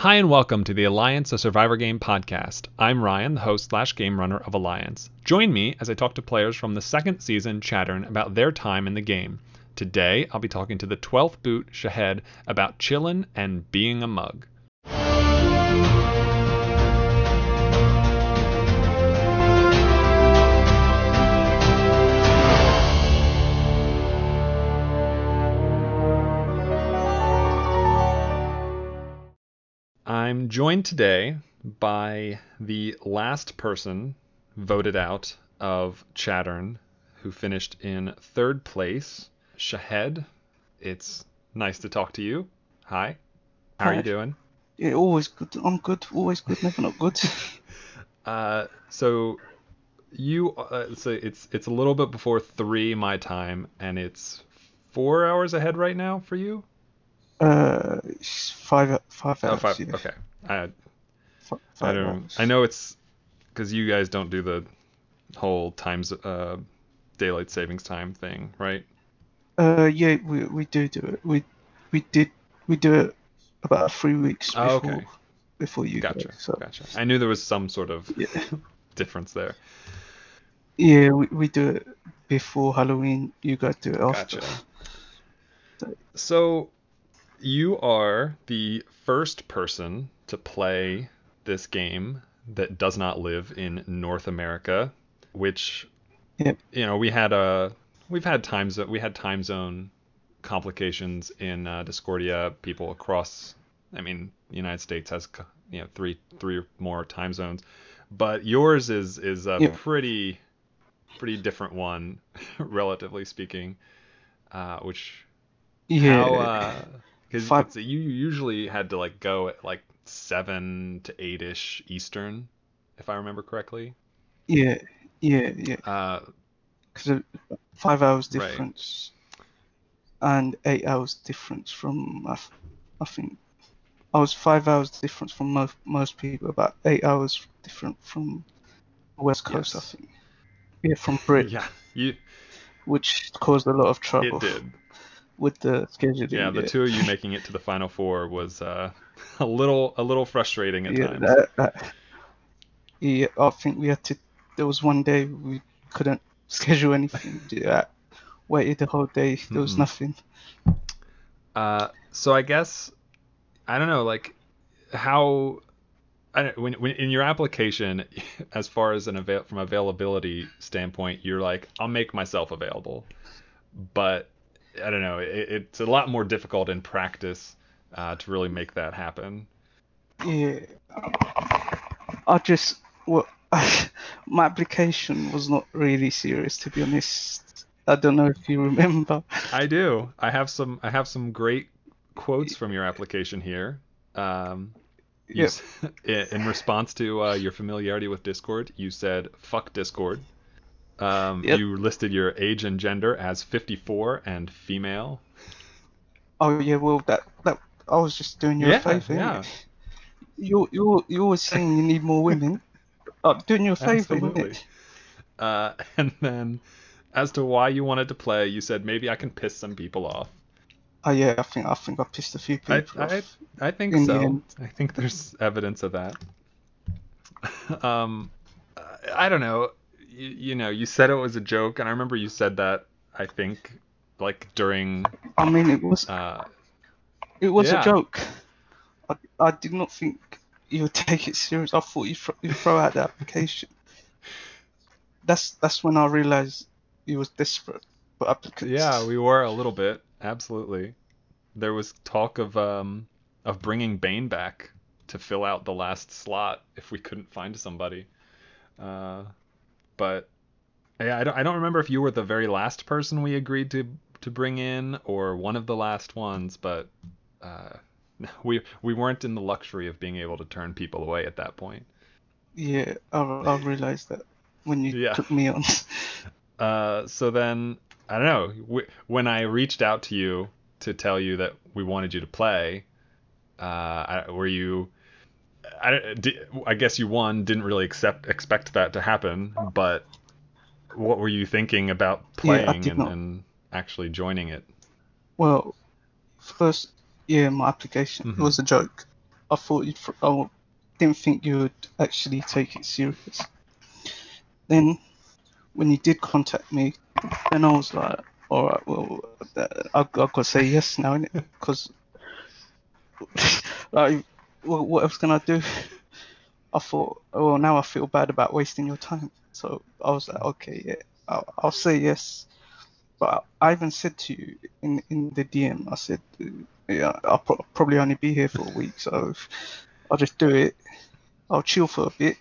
Hi, and welcome to the Alliance, a Survivor Game podcast. I'm Ryan, the host slash game runner of Alliance. Join me as I talk to players from the second season Chattern about their time in the game. Today, I'll be talking to the 12th boot, Shahed, about chillin' and being a mug. I'm joined today by the last person voted out of Chattern who finished in third place, Shahed. It's nice to talk to you. Hi. How are you doing? Yeah, always good. I'm good. Always good. Never not good. Uh, so you uh, so it's it's a little bit before three my time, and it's four hours ahead right now for you. Uh, five five Oh, hours. five. yeah. Okay. I Fi- I don't. hours. I know it's because you guys don't do the whole times uh daylight savings time thing, right? Uh, yeah, we we do do it. We we did we do it about three weeks before Oh, okay. before you Gotcha. guys. So Gotcha. I knew there was some sort of yeah, difference there. yeah, we we do it before Halloween. You guys do it after. Gotcha. So you are the first person to play this game that does not live in North America, which Yep. you know we had a we've had times zone we had time zone complications in uh, Discordia. People across, I mean, the United States has you know three three or more time zones, but yours is is a Yeah. pretty pretty different one, relatively speaking, uh, which Yeah. how because you usually had to like go at like seven to eight ish Eastern, if I remember correctly. yeah. Yeah. Yeah. Uh, Because five hours Right. difference and eight hours difference from I think I was five hours difference from most most people, about eight hours different from West Coast, Yes. I think. Yeah, from Brit, yeah, you which caused a lot of trouble it did. With the scheduling. Yeah, the two of you making it to the final four was uh, a little a little frustrating at yeah, times. that, that, yeah, I think we had to. There was one day we couldn't schedule anything. Yeah, waited the whole day. There was Mhm. nothing. Uh, so I guess I don't know, like how I don't, when, when in your application, as far as an avail from availability standpoint, you're like, I'll make myself available, but I don't know, it, it's a lot more difficult in practice uh, to really make that happen. Yeah, I just well, my application was not really serious to be honest. I don't know if you remember. I do. I have some. I have some great quotes from your application here. Um, you Yep. in in response to uh, your familiarity with Discord, you said "fuck Discord." Um, Yep. You listed your age and gender as 54 and female. Oh yeah, well that that I was just doing you Yeah, a favor. yeah. You you you always saying you need more women. I'm doing you a favor, Absolutely. Uh, and then, as to why you wanted to play, you said maybe I can piss some people off. Oh yeah, I think I think I pissed a few people I, off. I think so. I think there's evidence of that. um, I don't know. You, you know, you said it was a joke, and I remember you said that. I think, like during. I mean, it was Uh, it was yeah. a joke. I, I did not think you would take it serious. I thought you throw, you throw out the application. That's that's when I realized you was desperate for applicants. yeah, we were a little bit. Absolutely. There was talk of um of bringing Bane back to fill out the last slot if we couldn't find somebody. Uh, but yeah, I don't I don't remember if you were the very last person we agreed to to bring in or one of the last ones, but uh, we we weren't in the luxury of being able to turn people away at that point. Yeah, I, I realized that when you Yeah. took me on. Uh, so then I don't know. W- when I reached out to you to tell you that we wanted you to play, uh, I, were you? I, I guess you one didn't really accept expect that to happen, but what were you thinking about playing did and, and actually joining it? Well, first, yeah, my application Mhm. it was a joke. I thought you'd. fr- I didn't think you would actually take it serious. Then, when you did contact me, then I was like, all right, well, I, I've got to say yes now. Because, like, what, what else can I do? I thought, well, now I feel bad about wasting your time. So I was like, okay, yeah, I'll, I'll say yes. But I even said to you in in the DM, I said, yeah, I'll pro- probably only be here for a week, so I'll just do it. I'll chill for a bit,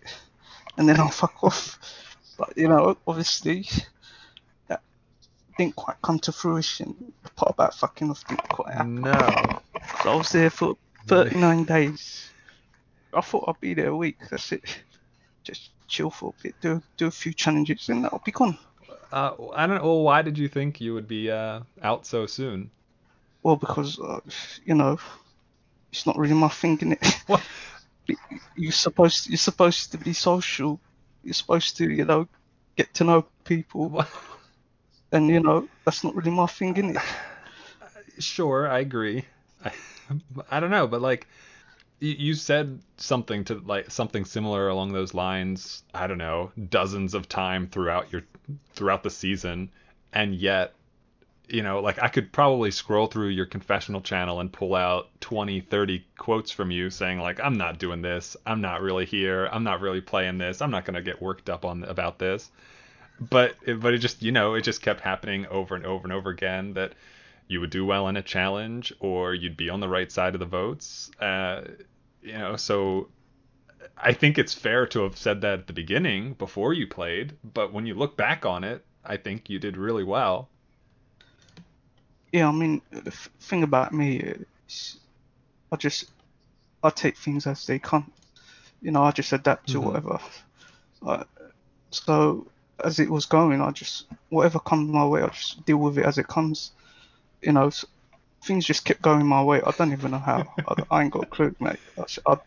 and then I'll fuck off. But you know, obviously, that didn't quite come to fruition. The part about fucking off didn't quite happen. No. 'Cause I was there for 39 days. I thought I'd be there a week. That's it. Just chill for a bit, do do a few challenges, and I'll be gone. Uh, I don't know. Well, why did you think you would be uh, out so soon? Well, because uh, you know, it's not really my thing, innit? What? You're supposed you're supposed to be social. You're supposed to, you know, get to know people, What? and you know that's not really my thing, innit? Sure, I agree. I, I don't know, but like you, said something to like something similar along those lines. I don't know, dozens of time throughout your throughout the season, and yet, you know, like I could probably scroll through your confessional channel and pull out 20, 30 quotes from you saying like, "I'm not doing this. I'm not really here. I'm not really playing this. I'm not gonna get worked up on about this." But it, but it just you know it just kept happening over and over and over again that you would do well in a challenge or you'd be on the right side of the votes. Uh, you know, so I think it's fair to have said that at the beginning before you played, but when you look back on it, I think you did really well. Yeah, I mean, the f- thing about me is, I just I take things as they come. You know, I just adapt to Mhm. whatever. Uh, so as it was going, I just whatever comes my way, I just deal with it as it comes. You know, things just kept going my way. I don't even know how. I, I ain't got a clue, mate. I, I,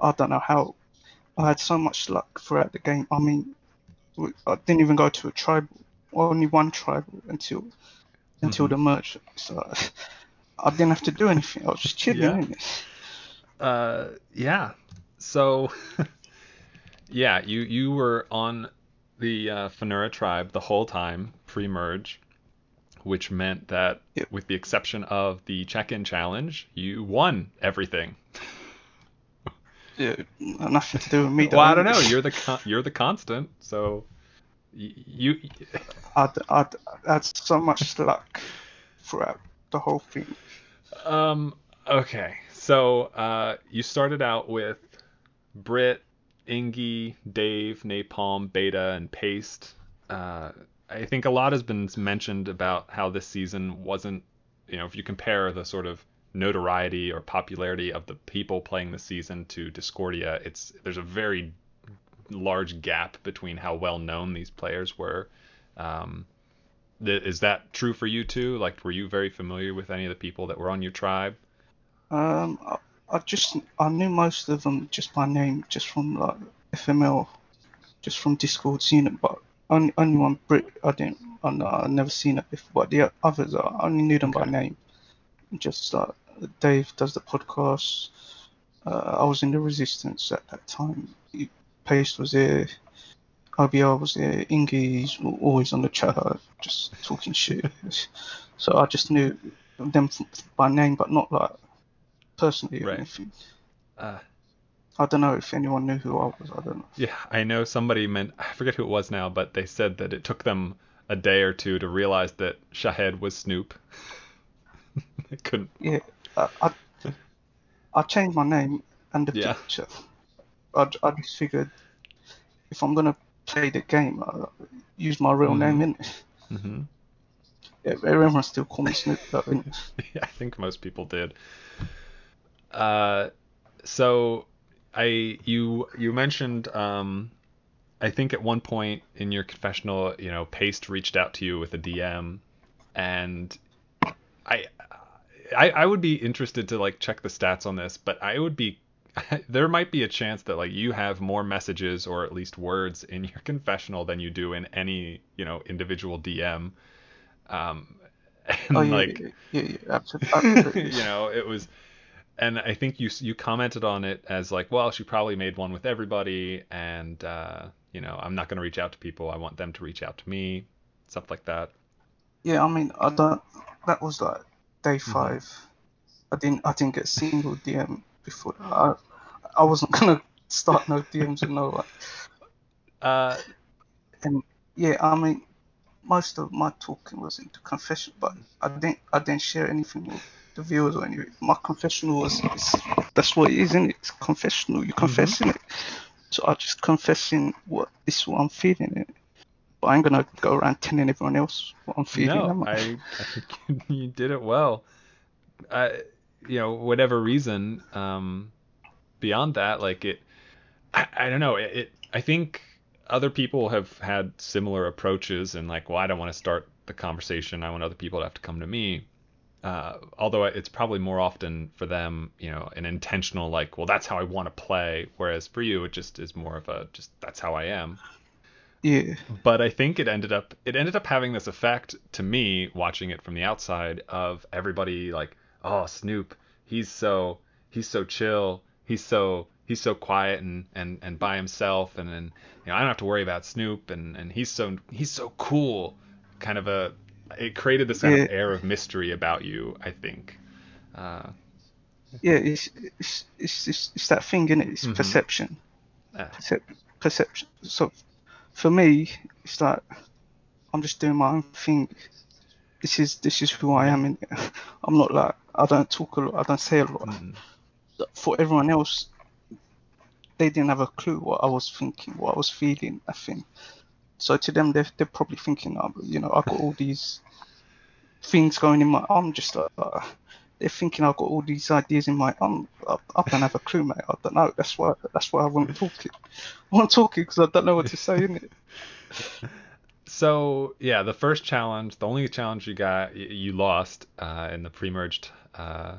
I don't know how. I had so much luck throughout the game. I mean, I didn't even go to a tribal. Only one tribal until until Mhm. the merge. So I didn't have to do anything. I was just chilling. Yeah. Uh, yeah. So, yeah, you you were on the uh, Fanura tribe the whole time pre-merge, which meant that, with the exception of the check-in challenge, you won everything. Yeah, nothing to do with me. Well, I don't know. You're the con- you're the constant, so y- you. I'd, I'd, I had so much luck throughout the whole thing. Um. Okay. So, uh, you started out with Brit, Ingy, Dave, Napalm, Beta, and Paste. Uh, I think a lot has been mentioned about how this season wasn't, you know, if you compare the sort of notoriety or popularity of the people playing the season to Discordia, it's there's a very large gap between how well known these players were. Um, th- is that true for you too? Like, were you very familiar with any of the people that were on your tribe? Um, I, I just I knew most of them just by name, just from like FML, just from Discord, seen it. But only only one Brit I didn't. I know, I've never seen it before. But the others I only knew them by name. Just like Dave does the podcast. Uh, I was in the Resistance at that time. Paste was there. OBR was there. Ingy's always on the chat, just talking shit. so I just knew them by name, but not like personally or Right. anything. Uh, I don't know if anyone knew who I was. I don't know. yeah, I know somebody meant I forget who it was now, but they said that it took them a day or two to realize that Shahed was Snoop. they couldn't. Yeah, I, I, I changed my name and the Yeah. picture. I just figured if I'm gonna play the game, I'll use my real Mhm. name in it. hmm Yeah, everyone still call me Snoop though. Yeah, I think most people did. Uh, so I you you mentioned um, I think at one point in your confessional, you know, Paste reached out to you with a DM, and I I I would be interested to like check the stats on this, but I would be there might be a chance that like you have more messages or at least words in your confessional than you do in any you know individual DM. Um, and Oh yeah, like yeah, yeah, yeah, absolutely. absolutely. you know, it was and I think you you commented on it as like, well, she probably made one with everybody, and uh, you know, I'm not going to reach out to people. I want them to reach out to me, stuff like that. Yeah, I mean, I don't. That was like day Mm-hmm. 5 I didn't. I didn't get a single DM before. I, I wasn't gonna start no DMs and no one. Uh, And yeah, I mean, most of my talking was into confession, but I didn't. I didn't share anything with the viewers or anything. My confessional was. It's, that's what it is, isn't it? It's confessional. You're confessing it. So I'm just confessing what this is what I'm feeling. It. But I ain't gonna go around telling everyone else what I'm feeling. no, I? I, I think you did it well. I, you know, whatever reason, um, beyond that, like it, I, I don't know. It, it, I think other people have had similar approaches and like, well, I don't want to start the conversation. I want other people to have to come to me. Uh, although it's probably more often for them, you know, an intentional like, well, that's how I want to play. Whereas for you, it just is more of a just that's how I am Yeah. but I think it ended up it ended up having this effect to me watching it from the outside of everybody like oh Snoop he's so he's so chill he's so he's so quiet and and and by himself and and you know I don't have to worry about Snoop and and he's so he's so cool kind of a it created this kind of air of mystery about you I think uh, Yeah, it's it's it's it's, it's that thing, is it? It's Mhm. perception. uh, Percep- perception. So for me, it's like I'm just doing my own thing. This is this is who I am. In I'm not like I don't talk a lot. I don't say a lot. mm, For everyone else, they didn't have a clue what I was thinking, what I was feeling. I think. So to them, they're they're probably thinking, oh, you know, I've got all these things going in my. I'm just like. Uh, they're thinking I've got all these ideas in my. I'm, I, I don't have a clue, mate. I don't know. That's why. That's why I won't talk it. I won't talk it because I don't know what to say, in it. So yeah, the first challenge, the only challenge you got, you lost uh, in the pre-merged uh,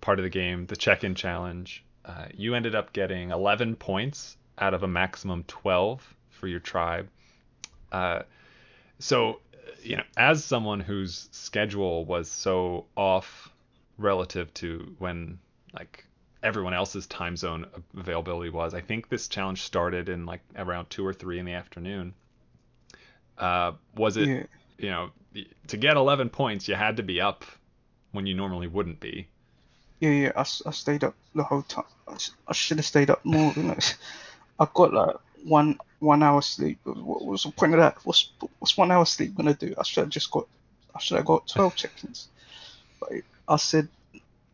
part of the game, the check-in challenge. Uh, you ended up getting 11 points out of a maximum 12 for your tribe. Uh, so you know, as someone whose schedule was so off relative to when like everyone else's time zone availability was, I think this challenge started in like around two or three in the afternoon. Uh, was it Yeah. you know to get 11 points you had to be up when you normally wouldn't be Yeah, yeah. I, I stayed up the whole time. I should have stayed up more. You know, I got like one one hour sleep. What was the point of that? What's what's one hour sleep gonna do? I should have just got. I should have got twelve check-ins. But I said,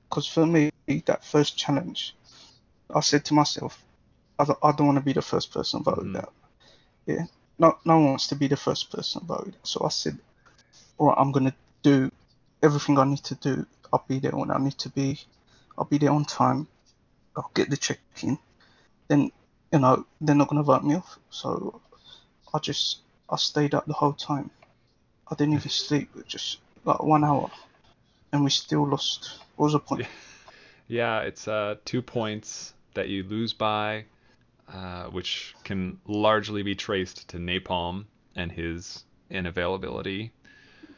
because for me that first challenge, I said to myself, I don't, I don't want to be the first person voted Mhm. out. Yeah. No, no one wants to be the first person voted. So I said, all right, I'm gonna do everything I need to do. I'll be there when I need to be. I'll be there on time. I'll get the check in. Then, you know, they're not gonna vote me off. So I just I stayed up the whole time. I didn't even sleep. Just like one hour, and we still lost. What was the point? yeah it's uh two points that you lose by uh, which can largely be traced to napalm and his inavailability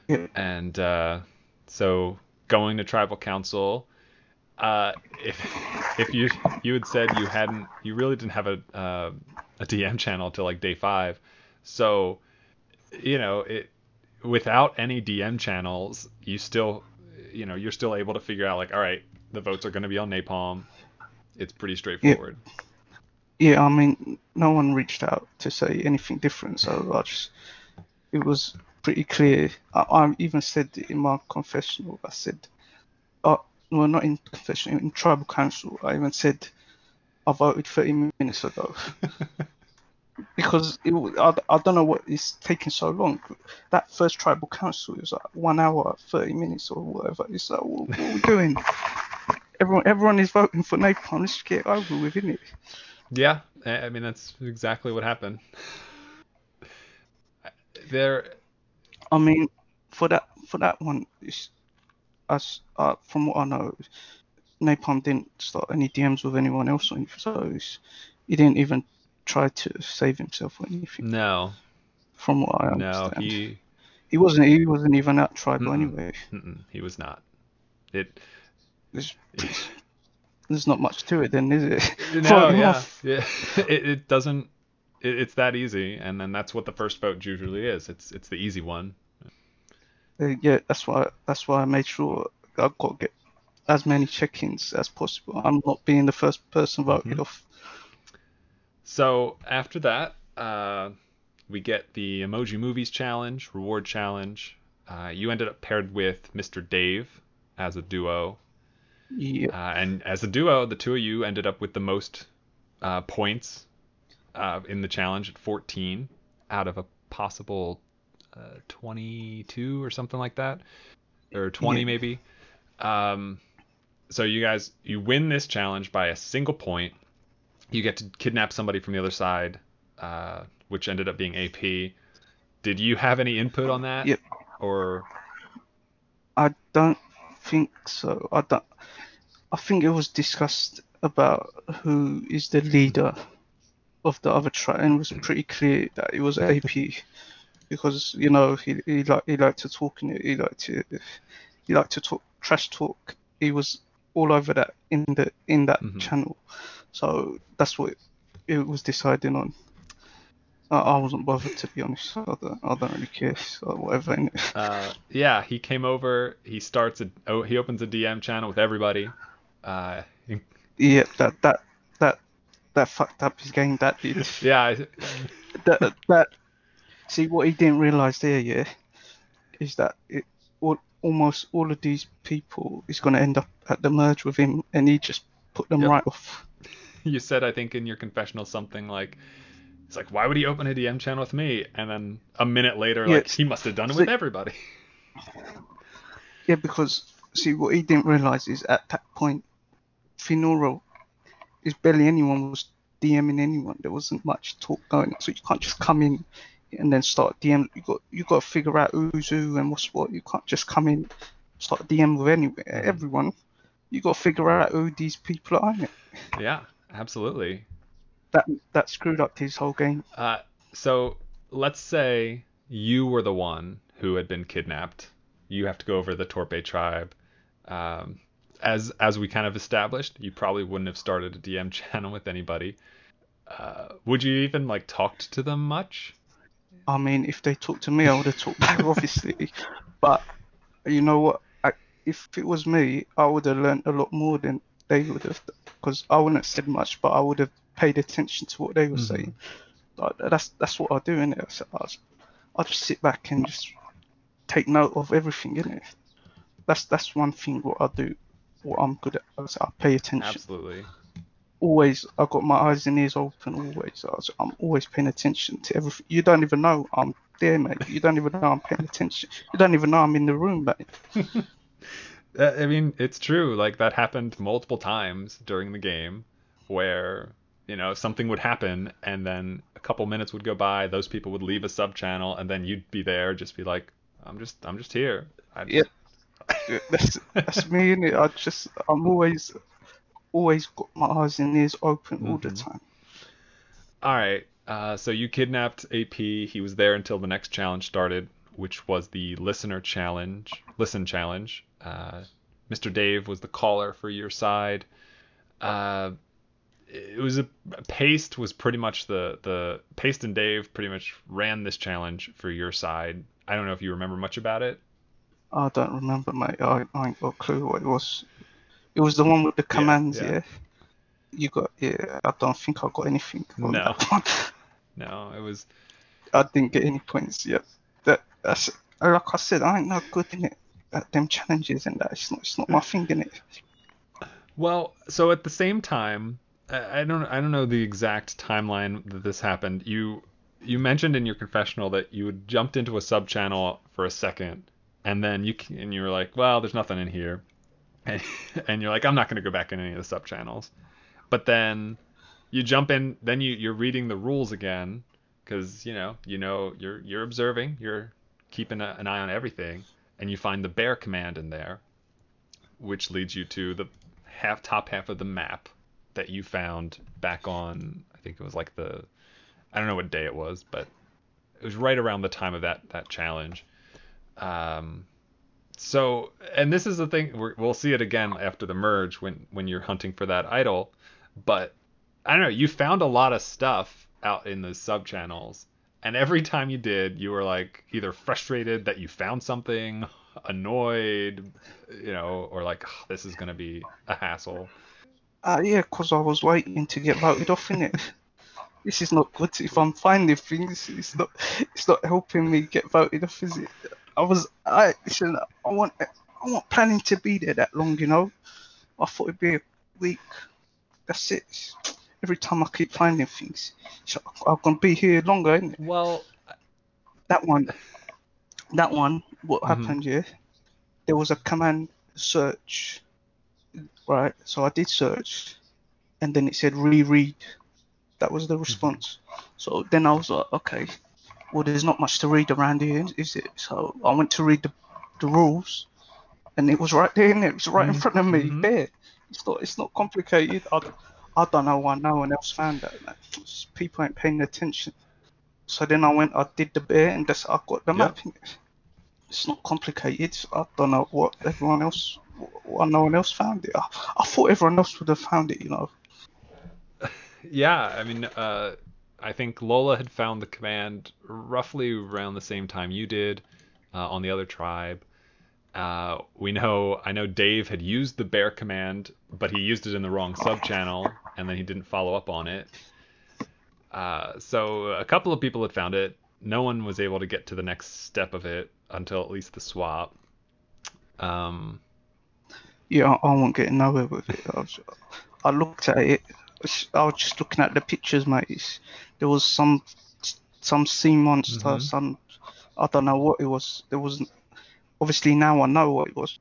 Yeah. and uh, so going to tribal council uh, if if you you had said you hadn't you really didn't have a uh, a DM channel till like day five. So you know it without any DM channels you still you know you're still able to figure out like all right the votes are going to be on napalm. It's pretty straightforward. Yeah, I mean, no one reached out to say anything different, so I just, it was pretty clear. I, I even said in my confessional, I said, well, not in confession, in tribal council, I even said, I voted 30 minutes ago. because it, I, I don't know what is taking so long. That first tribal council was like one hour, 30 minutes or whatever. It's like, what, what are we doing? Everyone, everyone is voting for Napalm. Let's get it over with, innit? Yeah, I I mean that's exactly what happened. There, I mean, for that for that one, it's, as uh, from what I know, Napalm didn't start any DMs with anyone else or anything, so he didn't even try to save himself or anything. no, From what I understand. no, he he wasn't he wasn't even at tribal Mm-mm. anyway. mm-mm, he was not. It It's, there's not much to it then, is it? No, yeah, yeah. It, it doesn't. It, it's that easy, and then that's what the first vote usually is. It's it's the easy one. Uh, yeah, that's why that's why I made sure I got get as many check-ins as possible. I'm not being the first person voted Mhm. off. So after that, uh, we get the Emoji Movies challenge, reward challenge. Uh, you ended up paired with Mr. Dave as a duo, Yeah, uh, and as a duo, the two of you ended up with the most uh, points uh, in the challenge at 14 out of a possible uh, 22 or something like that, or 20 Yeah. maybe. Um, so you guys, you win this challenge by a single point. You get to kidnap somebody from the other side, uh, which ended up being AP. Did you have any input on that? Yep. Or I don't think so. I don't. I think it was discussed about who is the leader of the other tribe, and it was pretty clear that it was AP because you know he he like he liked to talk and he liked to he liked to talk trash talk. He was all over that in the in that Mhm. channel, so that's what it was deciding on. I, I wasn't bothered to be honest. I don't, I don't really care. So whatever. uh, yeah, he came over. He starts a oh, he opens a DM channel with everybody. Uh, in- Yeah, that that that that fucked up his game. That did. yeah, that that. See what he didn't realize there, yeah, is that it all, almost all of these people is gonna end up at the merge with him, and he just put them Yep. right off. you said I think in your confessional something like it's like why would he open a DM channel with me? And then a minute later, Yeah, like he must have done it with everybody. Yeah, because see what he didn't realize is at that point, Finoro is barely anyone was DMing anyone. There wasn't much talk going on, so you can't just come in and then start DM. You got you got to figure out who's who and what's what. You can't just come in start DM with any everyone. You got to figure out who these people are. Yeah, absolutely. That that screwed up his whole game. Uh, so let's say you were the one who had been kidnapped. You have to go over the Torpe tribe. Um, as as we kind of established, you probably wouldn't have started a DM channel with anybody. Uh, would you even like talked to them much? I mean, if they talked to me, I would have talked back, obviously. But you know what? I, if it was me, I would have learned a lot more than they would have, because I wouldn't have said much, but I would have paid attention to what they were Mhm. saying. Like, that's that's what I do, innit? So I, I just sit back and just take note of everything, innit? That's that's one thing what I do, what I'm good at. I pay attention. Absolutely. Always I got my eyes and ears open always. I was, I'm always paying attention to everything. You don't even know I'm there, mate. You don't even know I'm paying attention. You don't even know I'm in the room, mate. I mean, it's true. Like that happened multiple times during the game, where you know something would happen, and then a couple minutes would go by. Those people would leave a sub channel, and then you'd be there, just be like, "I'm just, I'm just here." Just, Yep. That's that's me, innit? I just I'm always always got my eyes and ears open all the Mhm. time. All right. Uh, so you kidnapped AP. He was there until the next challenge started, which was the listener challenge. Listen challenge. Uh, Mr. Dave was the caller for your side. Uh, it was a Paste was pretty much the the Paste and Dave pretty much ran this challenge for your side. I don't know if you remember much about it. I don't remember, mate. I, I ain't got a clue what it was. It was the one with the commands, yeah. yeah. You got, yeah. I don't think I got anything. on No. that one. No, it was I didn't get any points yet. That that's like I said, I ain't no good in it at them challenges and that. It's not it's not my thing in it. Well, so at the same time, I don't I don't know the exact timeline that this happened. You you mentioned in your confessional that you jumped into a sub channel for a second, and then you and you were like, well, there's nothing in here, and, and you're like, I'm not going to go back in any of the sub channels. But then you jump in, then you you're reading the rules again, because you know you know you're you're observing, you're keeping a, an eye on everything, and you find the bear command in there, which leads you to the half top half of the map that you found back on I think it was like the I don't know what day it was, but it was right around the time of that that challenge. Um, so, and this is the thing we're, we'll see it again after the merge when when you're hunting for that idol, but I don't know. You found a lot of stuff out in the sub channels, and every time you did, you were like either frustrated that you found something, annoyed, you know, or like "Ugh, this is gonna be a hassle. Uh, yeah, 'cause I was waiting to get voted off in it. This is not good. If I'm finding things, it's not, it's not helping me get voted off, is it? I was, I, listen, I want, I want planning to be there that long, you know. I thought it'd be a week. That's it. Every time I keep finding things, so I'm gonna be here longer, innit? Well, That one, that one, what Mhm. happened, here? There was a command search, right? So I did search, and then it said reread. That was the response. So then I was like, okay, well, there's not much to read around here, is it? So I went to read the, the rules, and it was right there, and it was right in Mhm, front of me, mhm. there. It's not, it's not complicated. I, I don't know why no one else found that. Like, people ain't paying attention. So then I went, I did the bear, and that's I got the Yeah. map. It's not complicated. I don't know what everyone else, why no one else found it. I, I thought everyone else would have found it, you know. yeah, I mean, uh, I think Lola had found the command roughly around the same time you did uh, on the other tribe. Uh, we know, I know Dave had used the bear command, but he used it in the wrong sub channel, and then he didn't follow up on it. Uh, so a couple of people had found it. No one was able to get to the next step of it until at least the swap. Um, Yeah, I, wasn't getting nowhere with it. I, I looked at it. I was just looking at the pictures, mate. It's, there was some some sea monster, Mhm. some I don't know what it was. There wasn't. Obviously now I know what it was.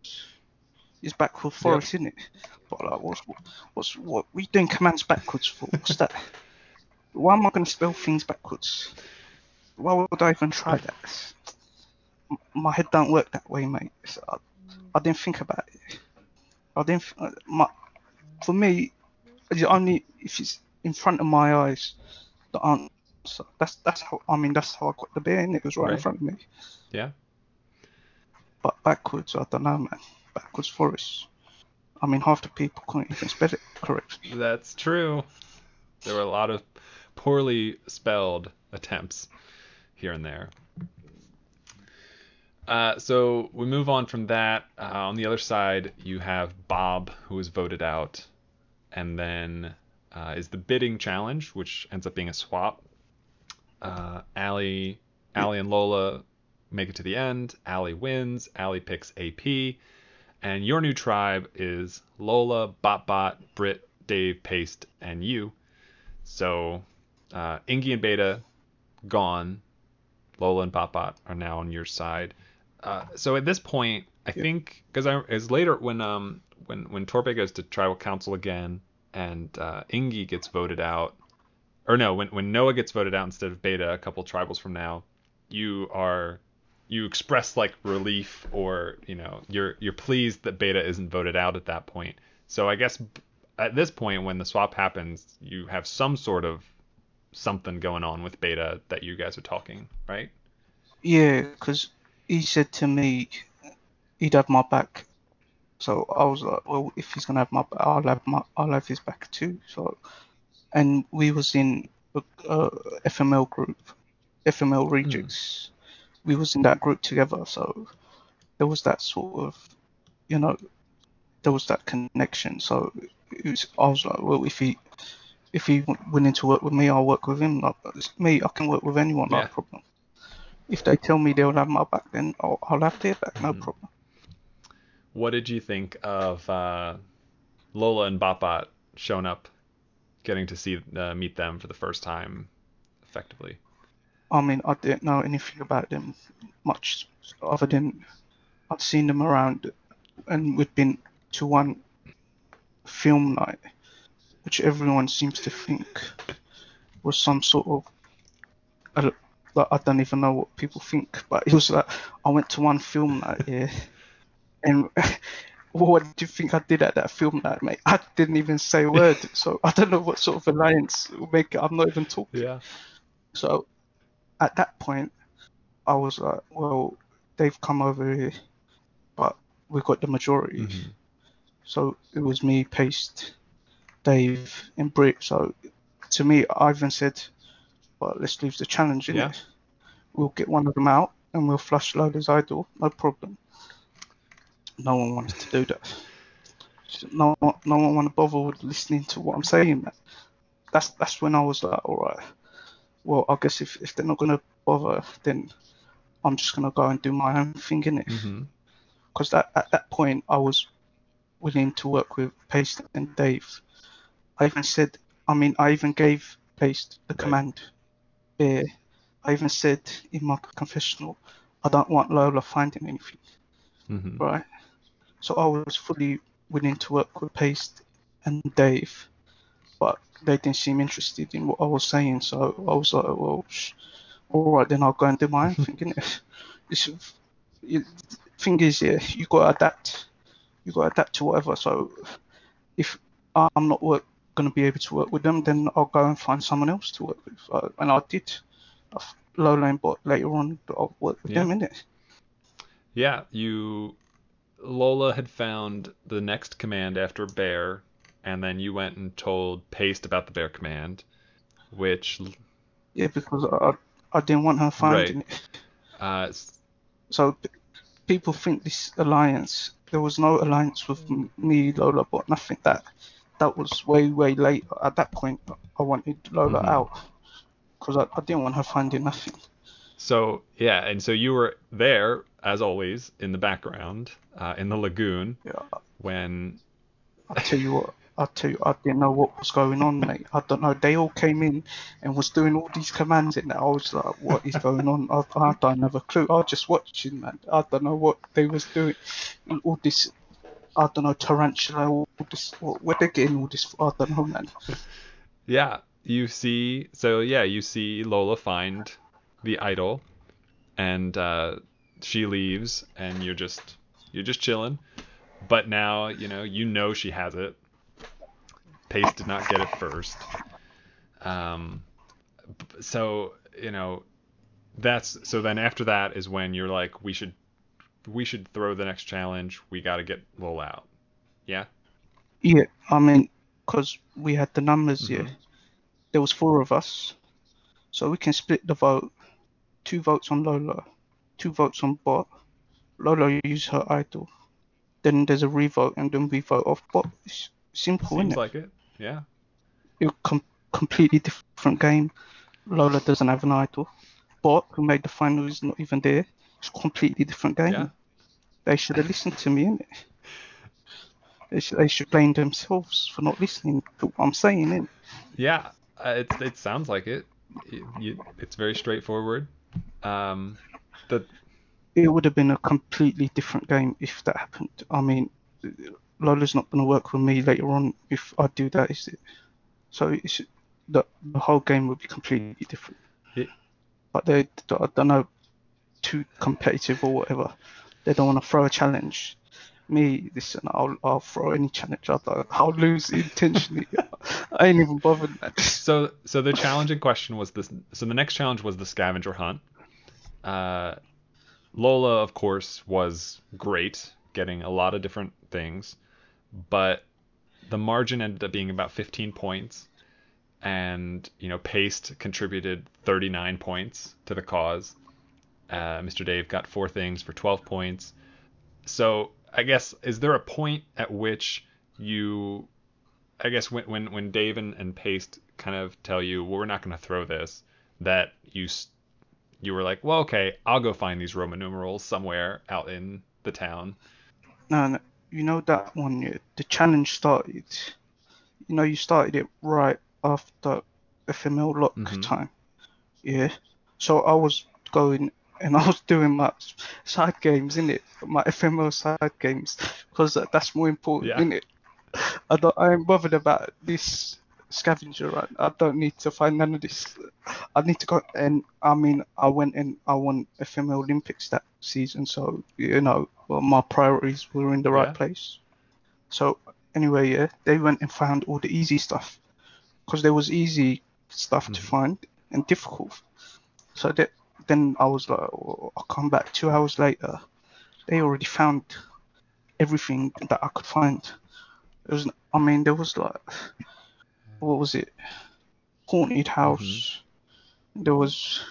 It's backward forest, isn't it? But like, what's what's what we doing commands backwards for? What's that? Why am I going to spell things backwards? Why would I even try that? My head don't work that way, mate. So I, I didn't think about it. I didn't. uh, My, for me, it's only if it's in front of my eyes, the answer. That's that's how. I mean, that's how I got the bear, and it was right, in front of me. yeah. But backwards, I don't know, man. Backwards forest. I mean, half the people couldn't even spell it correctly. That's true. There were a lot of poorly spelled attempts here and there. Uh, so we move on from that. Uh, on the other side, you have Bob, who was voted out, and then uh, is the bidding challenge, which ends up being a swap. Uh, Allie, Allie and Lola make it to the end. Allie wins. Allie picks AP, and your new tribe is Lola, BotBot, Brit, Dave, Paste, and you. So uh, Ingy and Beta gone. Lola and BotBot are now on your side. Uh, so at this point, I Yeah. think because I is later when um when when Torpe goes to tribal council again and uh, Ingy gets voted out, or no, when when Noah gets voted out instead of Beta a couple tribals from now, you are you express like relief or you know you're you're pleased that Beta isn't voted out at that point. So I guess at this point when the swap happens, you have some sort of something going on with Beta that you guys are talking, right? Yeah, because he said to me he'd have my back. So I was like, well, if he's gonna have my back, I'll have my, I'll have his back too. So, and we was in a, a FML group, FML rejects. We was in that group together. So there was that sort of, you know, there was that connection. So it was, I was like, well, if he if he willing to work with me, I'll work with him. Like it's me, I can work with anyone, Yeah. no problem. If they tell me they'll have my back, then I'll, I'll have their back, no Mhm. problem. What did you think of uh, Lola and Botbot showing up, getting to see uh, meet them for the first time, effectively? I mean, I didn't know anything about them much other than I'd seen them around, and we'd been to one film night, which everyone seems to think was some sort of. I, like, I don't even know what people think, but it was like I went to one film night, yeah, and what do you think I did at that film night, mate? I didn't even say a word, so I don't know what sort of alliance will make it. I'm not even talking. Yeah. So at that point, I was like, well, they've come over here, but we've got the majority. Mhm. So it was me, Paste, Dave, and Brit. So to me, Ivan said, "Well, let's leave the challenge in Yeah. it. We'll get one of them out and we'll flush Lola's idol. No problem." No one wanted to do that. No one, no one want to bother with listening to what I'm saying. Man. That's that's when I was like, all right. Well, I guess if, if they're not gonna bother, then I'm just gonna go and do my own thing in it because that at that point I was willing to work with Paste and Dave. I even said, I mean, I even gave Paste the Right. command. Yeah, I even said in my confessional, I don't want Lola finding anything, Mhm. right? So I was fully willing to work with Paste and Dave, but they didn't seem interested in what I was saying. So I was like, well, sh- all right, then I'll go and do my own thing. innit? It's, it, thing is, yeah, you got to adapt. You got to adapt to whatever. So if I'm not work, going to be able to work with them, then I'll go and find someone else to work with. Uh, and I did. I f- Lola and Bot later on, I'll work with Yeah. them, innit? Yeah, you Lola had found the next command after bear, and then you went and told Paste about the bear command, which Yeah, because I, I didn't want her finding it. uh, So p- people think this alliance. There was no alliance with me, Lola, but nothing. That that was way way late. At that point, I wanted Lola Mhm. out because I, I didn't want her finding nothing. so yeah, and so you were there as always in the background uh, in the lagoon Yeah, when I tell you what. I tell you, I didn't know what was going on, mate. I don't know. They all came in and was doing all these commands in there. I was like, "What is going on?" I, I don't have a clue. I was just watching, man. I don't know what they was doing. All this, I don't know, tarantula. All this, what, where they getting all this? I don't know, man. yeah you see so yeah you see Lola find the idol and uh, she leaves and you're just you're just chilling. But now you know you know she has it. Paste did not get it first. Um so you know that's so then after that is when you're like we should we should throw the next challenge. We got to get Lola out. Yeah? Yeah, I mean, because we had the numbers, yeah. Mhm. There was four of us, so we can split the vote. Two votes on Lola, two votes on Bot. Lola use her idol. Then there's a revote, and then we vote off Bot. It's simple, isn't seems it? like it yeah It's a com- completely different game. Lola doesn't have an idol. Bot, who made the final, is not even there. It's a completely different game. yeah They should have listened to me, innit? They should, they should blame themselves for not listening to what I'm saying, innit? Yeah, uh, it it sounds like it. You, you, it's very straightforward. Um, the it would have been a completely different game if that happened. I mean, Lola's not going to work with me later on if I do that, is it? So it's, the the whole game would be completely different. Yeah. But they, I don't know, too competitive or whatever. They don't want to throw a challenge. Me, listen, I'll I'll throw any challenge. I don't, I'll lose intentionally. I ain't even bothered, man. so so the challenge in question was this. So the next challenge was the scavenger hunt. Uh, Lola, of course, was great, getting a lot of different things, but the margin ended up being about 15 points, and you know Paste contributed 39 points to the cause. Uh, Mr. Dave got four things for 12 points. So I guess is there a point at which you, I guess when when when Dave and, and Paste kind of tell you well, we're not going to throw this, that you s- you were like, well, okay, I'll go find these Roman numerals somewhere out in the town. No, no, you know that one, yeah, the challenge started. You know, you started it right after FML lock Mhm. time. Yeah. So I was going and I was doing my side games in it, my FML side games, because that's more important Yeah. in it. I don't, I ain't bothered about this scavenger run. I don't need to find none of this. I need to go and I mean I went and I won FML Olympics that season, so you know well, my priorities were in the right Yeah. place. So anyway, yeah, they went and found all the easy stuff because there was easy stuff to Mhm. find and difficult. So that then I was like, oh, I'll come back two hours later. They already found everything that I could find. It was, I mean, there was like, what was it? Haunted house. There was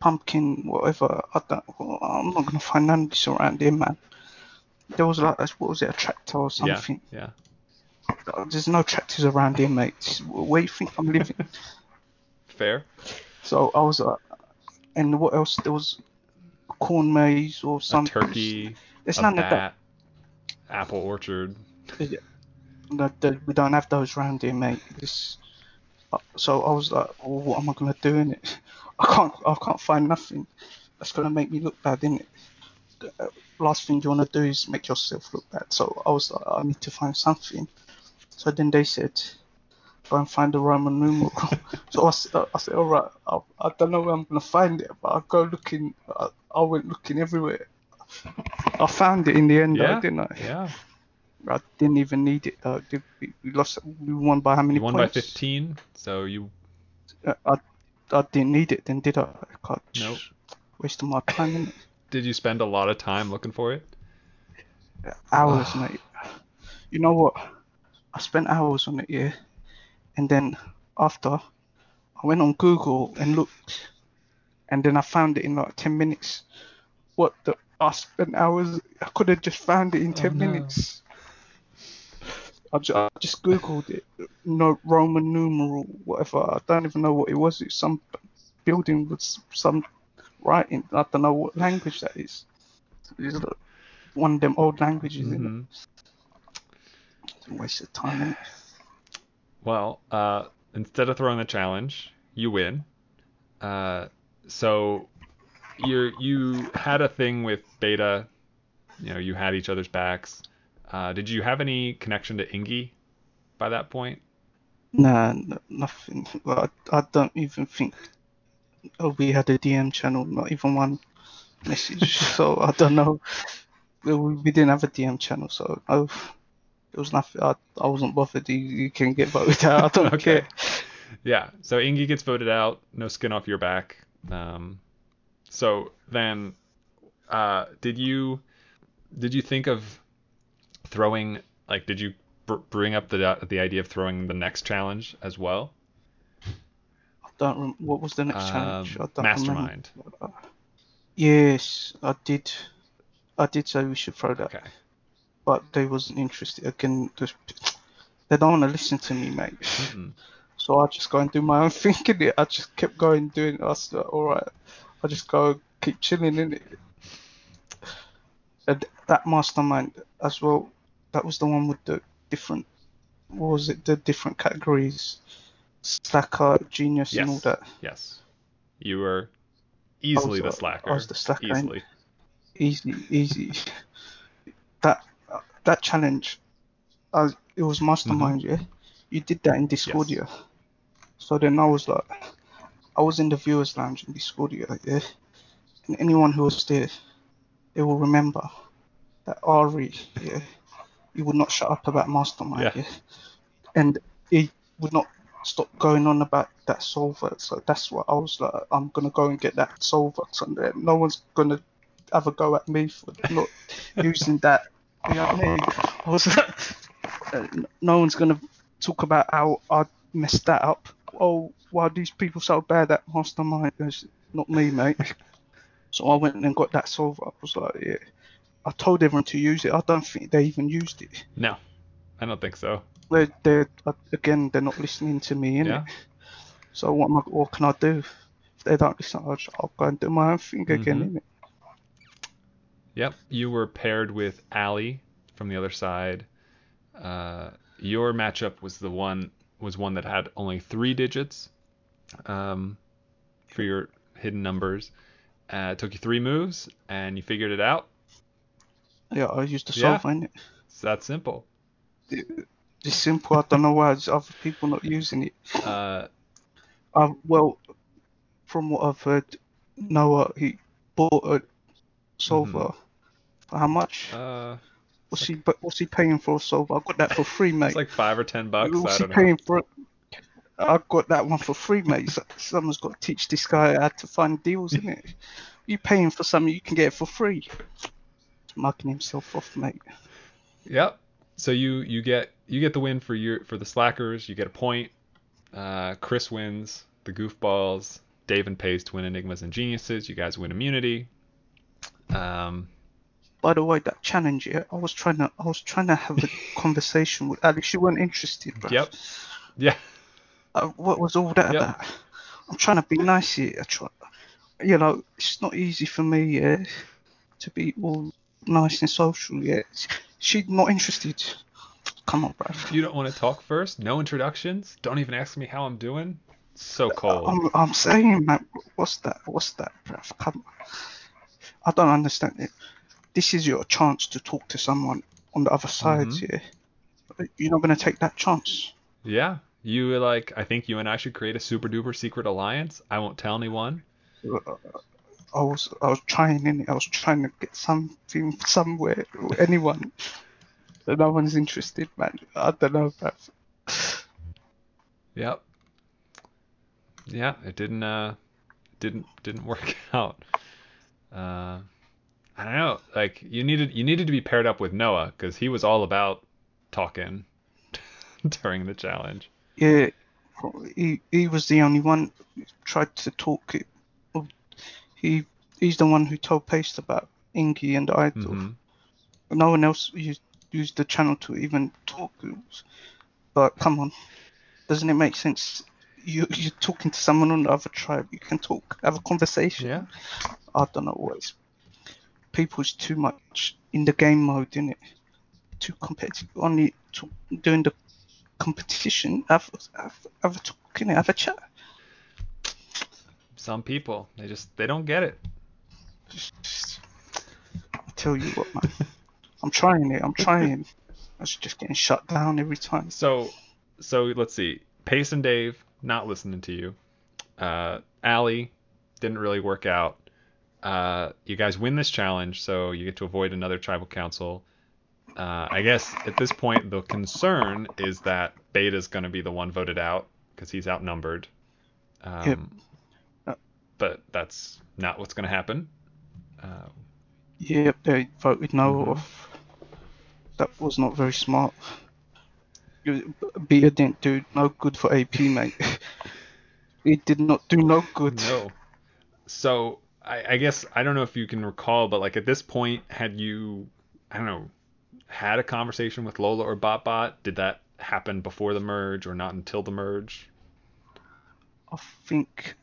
pumpkin, whatever. I don't, I'm not gonna find none of this around here, man. There was like, what was it, a tractor or something? Yeah. Uh, There's no tractors around here, mate. Where you think I'm living? Fair. so I was like, and what else? There was a corn maze or A something. turkey. There's a none of that. Apple orchard. That, that we don't have those round here, mate. This, uh, so I was like, well, what am I gonna do in it? I can't, I can't find nothing. That's gonna make me look bad, innit? Uh, Last thing you wanna do is make yourself look bad. So I was like, I need to find something. So then they said, go and find the Roman numeral. so I said, all right, I, I don't know where I'm gonna find it, but I go looking. I, I went looking everywhere. I found it in the end, though, didn't I? Yeah. I didn't even need it though. Did we, we lost. We won by how many You won by points? 15, so you Uh, I I didn't need it then, did I? Can't- Nope. Wasting my time did you spend a lot of time looking for it? hours, mate. You know what? I spent hours on it, yeah. And then after, I went on Google and looked, and then I found it in like ten minutes. What the? I spent hours. I could have just found it in ten Oh, no. minutes. I just, I just googled it. No Roman numeral, whatever. I don't even know what it was. It's some building with some writing. I don't know what language that is. It's one of them old languages. Mhm. It's a waste of time. Well, uh, instead of throwing the challenge, you win. Uh, so you you had a thing with Beta. You know, you had each other's backs. Uh, did you have any connection to Ingy by that point? Nah, n- nothing. Well, I, I don't even think oh, we had a DM channel, not even one message. so I don't know. We, we didn't have a DM channel, so oh, it was nothing. I, I wasn't bothered. You, you can get voted out. I don't Okay. care. Yeah. So Ingy gets voted out. No skin off your back. Um, so then, uh, did you did you think of throwing like did you br- bring up the the idea of throwing the next challenge as well? I don't. Rem- what was the next challenge? I Um, don't Mastermind. Remember. Yes, I did. I did say we should throw that. Okay. but they wasn't interested. Again, just, they don't want to listen to me, mate. Mm-mm. So I just go and do my own thing in it. I just kept going doing it. I was like, all right, I just go keep chilling in it. And that mastermind as well. That was the one with the different. What was it? The different categories, slacker, genius, and all that. Yes. You were easily the was- I slacker. was the slacker, ain't Easily. easy. That that challenge, uh, it was mastermind, yeah. You did that in Discord, Mm-hmm. Yes. yeah. So then I was like, I was in the viewers lounge in Discord, yeah, yeah. And anyone who was there, they will remember that Ari, yeah, he would not shut up about mastermind, Yeah. And he would not stop going on about that solver. So that's what I was like, I'm gonna go and get that solver. So no one's gonna have a go at me for not using that. You know what I mean? I was like, no one's gonna talk about how I messed that up. Oh, why are these people so bad at mastermind? It's not me, mate. So I went and got that solver. I was like, yeah. I told everyone to use it. I don't think they even used it. No, I don't think so. They're, they're uh, again, they're not listening to me, innit? Yeah. So what am I, what can I do? If they don't listen, I'll, I'll go and do my own thing again, Mhm. innit? Yep. You were paired with Ali from the other side. Uh, your matchup was the one was one that had only three digits um, for your hidden numbers. Uh, it took you three moves, and you figured it out. Yeah, I used the Yeah. solver, innit? It's that simple. It's simple. I don't know why there's other people not using it. Uh, Uh, well, from what I've heard, Noah he bought a solver. For how much? Mm-hmm. uh, what's he? But what's he paying for a solver? I got that for free, mate. it's like five or ten bucks. I what's he don't know. paying for? it? I got that one for free, mate. Someone's got to teach this guy how to find deals, isn't it? You paying for something you can get it for free. Mugging himself off, mate. Yep. So you you get you get the win for your for the slackers. You get a point. Uh, Chris wins the goofballs. Dave and Paste win enigmas and geniuses. You guys win immunity. Um, By the way, that challenge, yeah, I was trying to, I was trying to have a conversation with Alex. She wasn't interested, bro. Yep. yeah. Uh, what was all that Yep. about? I'm trying to be nice here. I try, you know, it's not easy for me, yeah, to be all nice and social, yeah. She's not interested. Come on, bro. You don't want to talk first? No introductions? Don't even ask me how I'm doing? So cold. I'm, I'm saying, man, what's that? What's that, bro? Come on. I don't understand it. This is your chance to talk to someone on the other side, Mhm. yeah. You're not gonna take that chance. Yeah. You were like, I think you and I should create a super duper secret alliance. I won't tell anyone. I was, I was trying in I was trying to get something somewhere, anyone. But no one's interested, man. I don't know, bro. Yep. Yeah, it didn't uh didn't didn't work out. Uh I don't know, like you needed you needed to be paired up with Noah cuz he was all about talking during the challenge. Yeah, he he was the only one who tried to talk it. He he's the one who told Paste about Ingy and Idol. Mhm. No one else used used the channel to even talk. But come on, doesn't it make sense? You you're talking to someone on the other tribe. You can talk, have a conversation. Yeah. I don't know what it's. People's too much in the game mode, in it. Too competitive. Only to, doing the competition. Have have have a talk? Have a chat. Some people, they just they don't get it. Just, I tell you what, man. I'm trying it. I'm trying. I was just getting shut down every time. So so let's see. Paste and Dave not listening to you. Uh Allie didn't really work out. Uh you guys win this challenge, so you get to avoid another tribal council. Uh, I guess at this point the concern is that Beta's going to be the one voted out because he's outnumbered. Um, Yep. But that's not what's going to happen. Uh, Yep, they voted Noah Mhm. off. That was not very smart. Beta didn't do no good for AP, mate. it did not do no good. No. So I, I guess I don't know if you can recall, but like at this point, had you I don't know had a conversation with Lola or BotBot? Did that happen before the merge or not until the merge? I think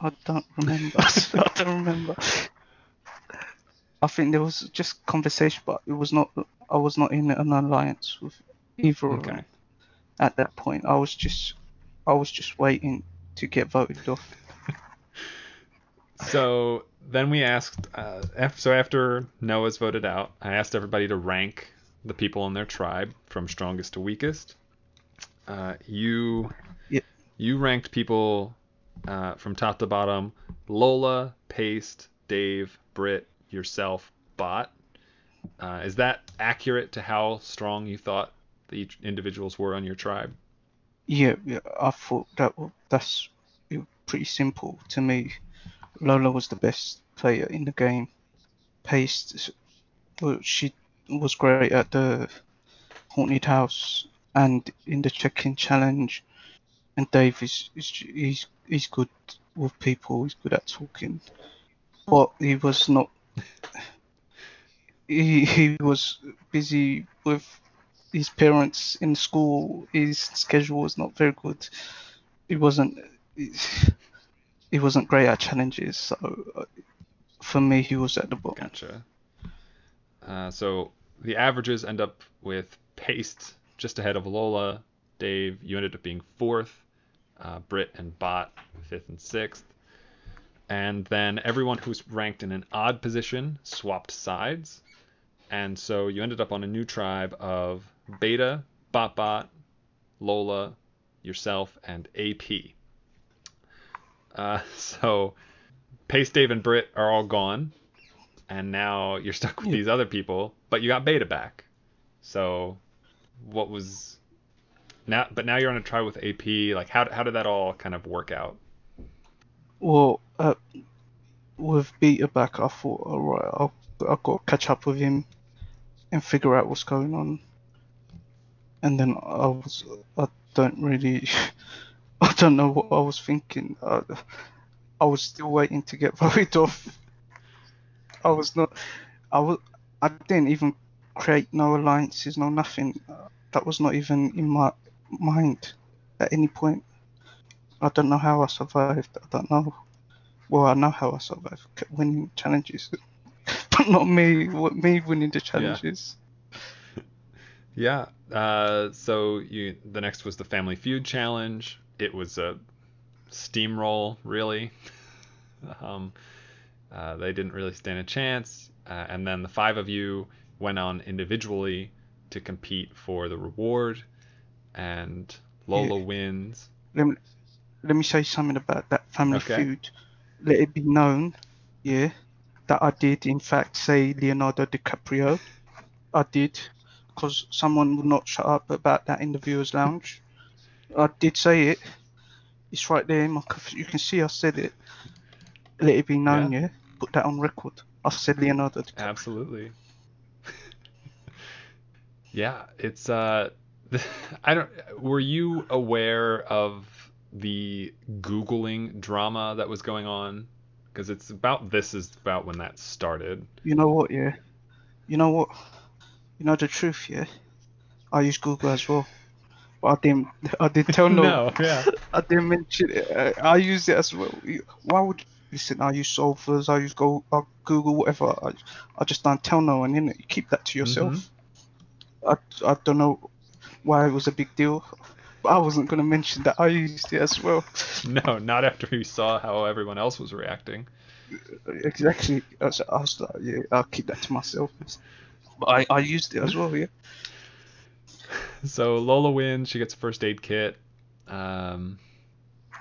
I don't remember. I don't remember. I think there was just conversation, but it was not. I was not in an alliance with either of Okay. them at that point. I was just, I was just waiting to get voted off. So then we asked. Uh, so after Noah's voted out, I asked everybody to rank the people in their tribe from strongest to weakest. Uh, you Yep. you ranked people uh, from top to bottom: Lola, Paste, Dave, Brit, yourself, Bot. Uh, is that accurate to how strong you thought the individuals were on your tribe? Yeah, yeah. I thought that that's pretty simple to me. Lola was the best player in the game. Paste, well, she was great at the haunted house and in the check-in challenge. And Dave is, is he's he's good with people. He's good at talking, but he was not. He he was busy with his parents in school. His schedule was not very good. He wasn't. He wasn't great at challenges. So uh, for me, he was at the bottom. Gotcha. Uh, so the averages end up with Paste just ahead of Lola. Dave, you ended up being fourth. Uh, Brit and Bot fifth and sixth. And then everyone who's ranked in an odd position swapped sides. And so you ended up on a new tribe of Beta, BotBot, Lola, yourself, and AP. Uh, so Paste, Dave, and Brit are all gone, and now you're stuck with Yeah. these other people, but you got Beta back. So, what was now? But now you're on a tribe with AP. Like, how how did that all kind of work out? Well, uh, with Beta back, I thought, alright, I'll, I've got to catch up with him and figure out what's going on. And then I was, I don't really, I don't know what I was thinking. I, I was still waiting to get voted off. I was not, I was, I didn't even create no alliances, no nothing. That was not even in my mind at any point. I don't know how I survived. I don't know. Well, I know how I survived. Kept winning challenges, but not me. What me winning the challenges? Yeah. Uh, so you the next was the Family Feud challenge. It was a steamroll, really. um, uh, they didn't really stand a chance. Uh, and then the five of you went on individually to compete for the reward, and Lola Yeah. wins. Let me, let me say something about that family Okay. feud. Let it be known, yeah, that I did in fact say Leonardo DiCaprio. I did, because someone would not shut up about that in the viewers' lounge. I did say it. It's right there in my. You can see I said it. Let it be known, yeah. Put that on record. I said Leonardo DiCaprio. Absolutely. yeah, it's uh I don't were you aware of the googling drama that was going on because it's about this is about when that started. You know what, yeah? You know what? You know the truth, yeah? I use Google as well. But I didn't, I didn't tell no no, yeah. I didn't mention it. I, I use it as well. Why would listen? I use Solvers. I use Go, uh, Google, whatever. I, I just don't tell no one. You keep that to yourself. I, I don't know why it was a big deal, but I wasn't gonna mention that I used it as well. No, not after you saw how everyone else was reacting. Exactly. I was, I was like, yeah, I'll keep that to myself. But I, I used it as well. Yeah. So Lola wins. She gets a first aid kit. Um,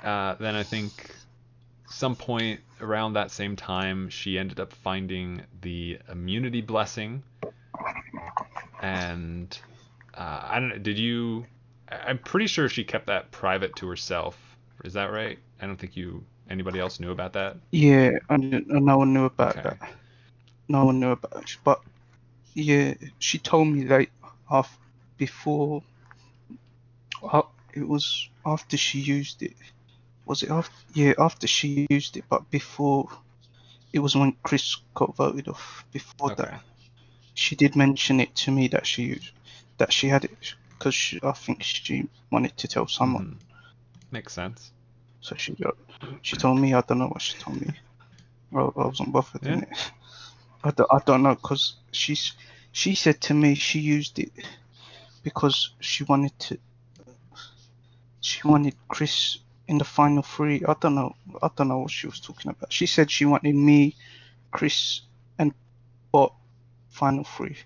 uh, then I think some point around that same time, she ended up finding the immunity blessing. And uh, I don't know. Did you? I'm pretty sure she kept that private to herself. Is that right? I don't think you anybody else knew about that. Yeah, and, and no one knew about Okay. that. No one knew about it. But yeah, she told me like half before. Uh, it was after she used it. Was it after? Yeah, after she used it, but before. It was when Chris got voted off. Before Okay. that, she did mention it to me that she used, that she had it because I think she wanted to tell someone. Mhm. Makes sense. So she got, she told me, I don't know what she told me. Well, I wasn't bothered Yeah. in it. I don't, I don't know because she's, she said to me she used it because she wanted to, she wanted Chris in the final three. I don't know, I don't know what she was talking about. She said she wanted me, Chris, and Bot final three.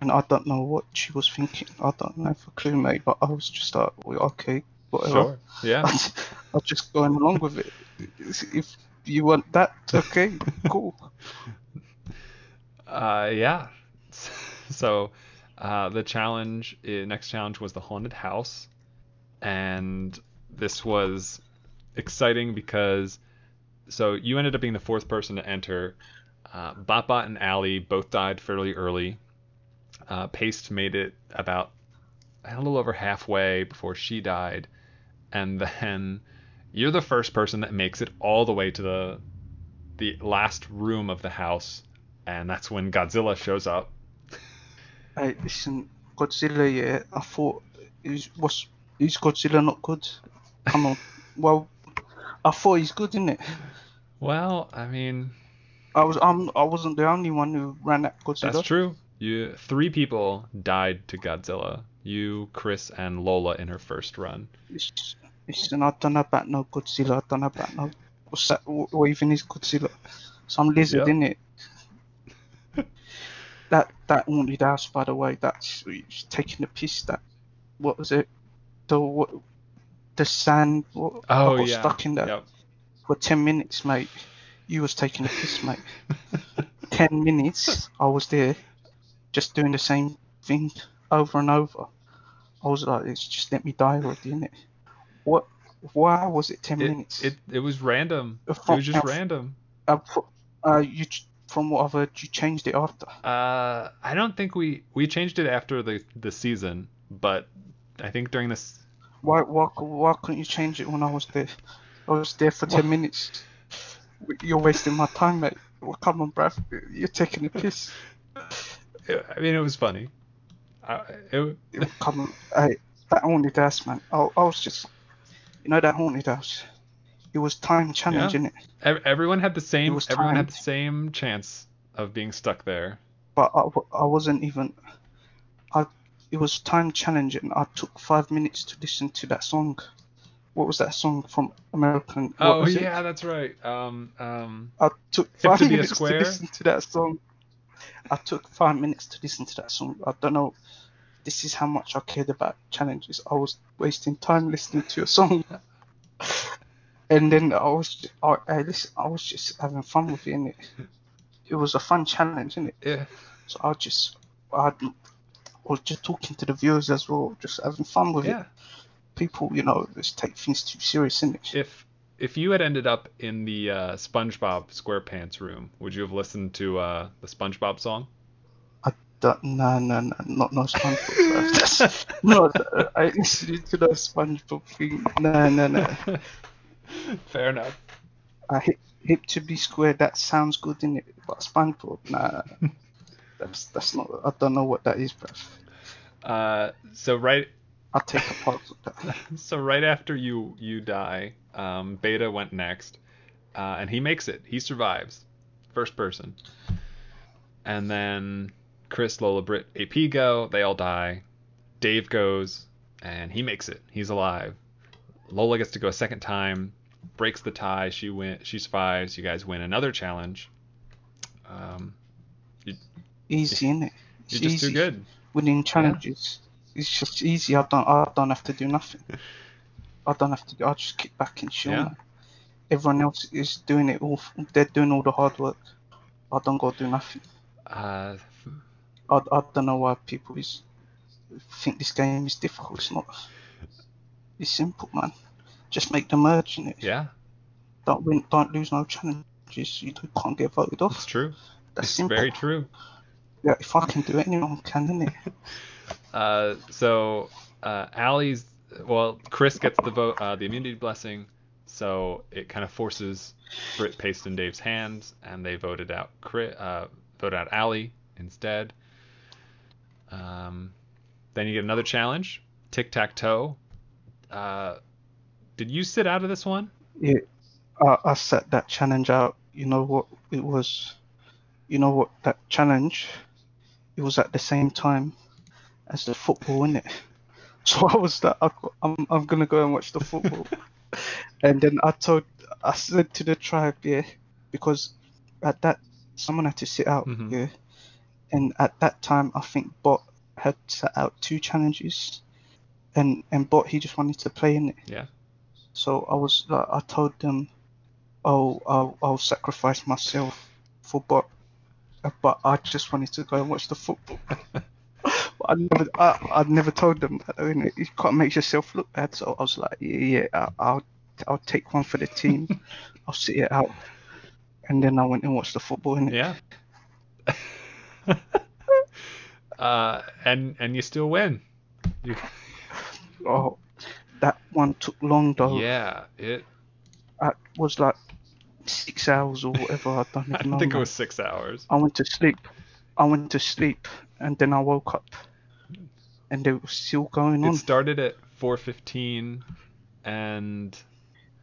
And I don't know what she was thinking. I don't know for a clue, mate. But I was just like, well, okay, whatever. Sure. Yeah. I'm just going along with it. If you want that, okay, cool. Uh, yeah. So, uh, the challenge, uh, next challenge was the haunted house, and this was exciting because, so you ended up being the fourth person to enter. Uh, Botbot and Ali both died fairly early. Uh, Paste made it about a little over halfway before she died, and then you're the first person that makes it all the way to the the last room of the house, and that's when Godzilla shows up. Hey, listen, Godzilla, yeah, I thought, is, was, is Godzilla not good? Come on. Well, I thought he's good, isn't it? Well, I mean, I was, I'm, I wasn't the only one who ran at Godzilla. that's true. You three people died to Godzilla. You, Chris, and Lola in her first run. Listen, listen, I don't know about no Godzilla. I don't about no. What's that? What, even is Godzilla? Some lizard, Yep. it. that that haunted house, by the way, that's it's taking the piss. That what was it? The what? The sand. What, Oh yeah. stuck in there Yep. for ten minutes, mate. You was taking the piss, mate. ten minutes, I was there, just doing the same thing over and over. I was like, it's just let me die already, innit? What? Why was it ten It, minutes? it it was random. Uh, It was just from- random. uh, uh, you from what I've heard, you changed it after. Uh, I don't think we we changed it after the the season, but I think during this. Why why why couldn't you change it when I was there? I was there for ten minutes. You're wasting my time, mate. Well, come on, bruv. You're taking a piss. I mean, it was funny. I, it, Come on, hey, that haunted house, man. I, I was just, you know, that haunted house. It was time challenging it, everyone had the same. Everyone had the same chance of being stuck there. but I, I wasn't even. I it was time challenging. I took five minutes to listen to that song. What was that song from American? what Oh was it? yeah, that's right. Um, um, I took five to minutes to listen to that song. I took five minutes to listen to that song. I don't know. This is how much I cared about challenges. I was wasting time listening to a song, and then I was, I, I, listen, I was just having fun with it. Innit? It was a fun challenge, innit? yeah. So I just, I was just talking to the viewers as well, just having fun with Yeah. it. People, you know, just take things too serious, innit? If if you had ended up in the uh, SpongeBob SquarePants room, would you have listened to uh, the SpongeBob song? That, no, no, no, not no SpongeBob. no, I listening to the SpongeBob thing. No, no, no. Fair enough. I hip, hip to be square. That sounds good in it, but SpongeBob, nah. That's that's not. I don't know what that is, bro. Uh, so right I'll take a with that. so right after you you die, um, Beta went next, uh, and he makes it. He survives, first person. And then Chris, Lola, Brit, AP go. They all die. Dave goes, and he makes it. He's alive. Lola gets to go a second time, breaks the tie. She win. She survives. You guys win another challenge. Um, Easy, innit? It's you're just easy. too good. Winning challenges. It's just easy. I don't. I don't have to do nothing. I don't have to. I just kick back and chill. Yeah. Everyone else is doing it all. They're doing all the hard work. I don't go do nothing. Uh, I, I don't know why people is think this game is difficult. It's not. It's simple, man. Just make the merge in it. yeah, Don't win. Don't lose no challenges. You can't get voted it's off. true. That's It's simple. very true. Yeah, if I can do it, anyone can, innit? Uh, so uh, Allie's well, Chris gets the vote, uh, the immunity blessing, so it kind of forces Brit, Paste, and Dave's hands, and they voted out Chris, uh, voted out Allie instead. Um, then you get another challenge, tic tac toe. Uh, did you sit out of this one? Yeah, I, I set that challenge out. You know what it was? You know what that challenge? It was at the same time as the football, innit? So I was like, I'm I'm gonna go and watch the football. and then I told, I said to the tribe, yeah, because at that someone had to sit out, Mhm. yeah, and at that time I think Bot had set out two challenges, and and Bot he just wanted to play in it. Yeah. So I was like, I told them, oh, I'll, I'll sacrifice myself for Bot, but I just wanted to go and watch the football. I never, I, I never told them that. innit? You can't make yourself look bad. So I was like, yeah, yeah, I- I'll, I'll take one for the team. I'll sit it out. And then I went and watched the football. And Yeah. uh, and and you still win. You, oh, that one took long though. yeah, it. It was like six hours or whatever. I don't even I know. think it was six hours. I went to sleep. I went to sleep, and then I woke up, and they were still going on. It started at 4:15, and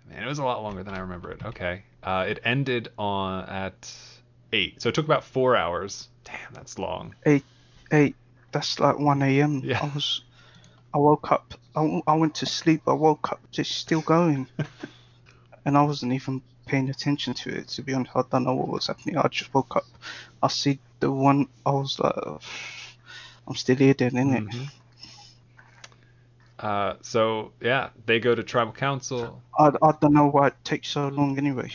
man, it was a lot longer than I remember it. Okay, uh, it ended on at eight, so it took about four hours. Damn, that's long. Eight. eight. That's like 1 a.m. Yeah. I was. I woke up. I, I went to sleep. I woke up. It's still going, and I wasn't even paying attention to it. To be honest, I don't know what was happening. I just woke up. I see the one. I was like, "Ugh, I'm still here, then, innit? Mhm. Uh, so yeah, they go to tribal council. I, I don't know why it takes so long anyway.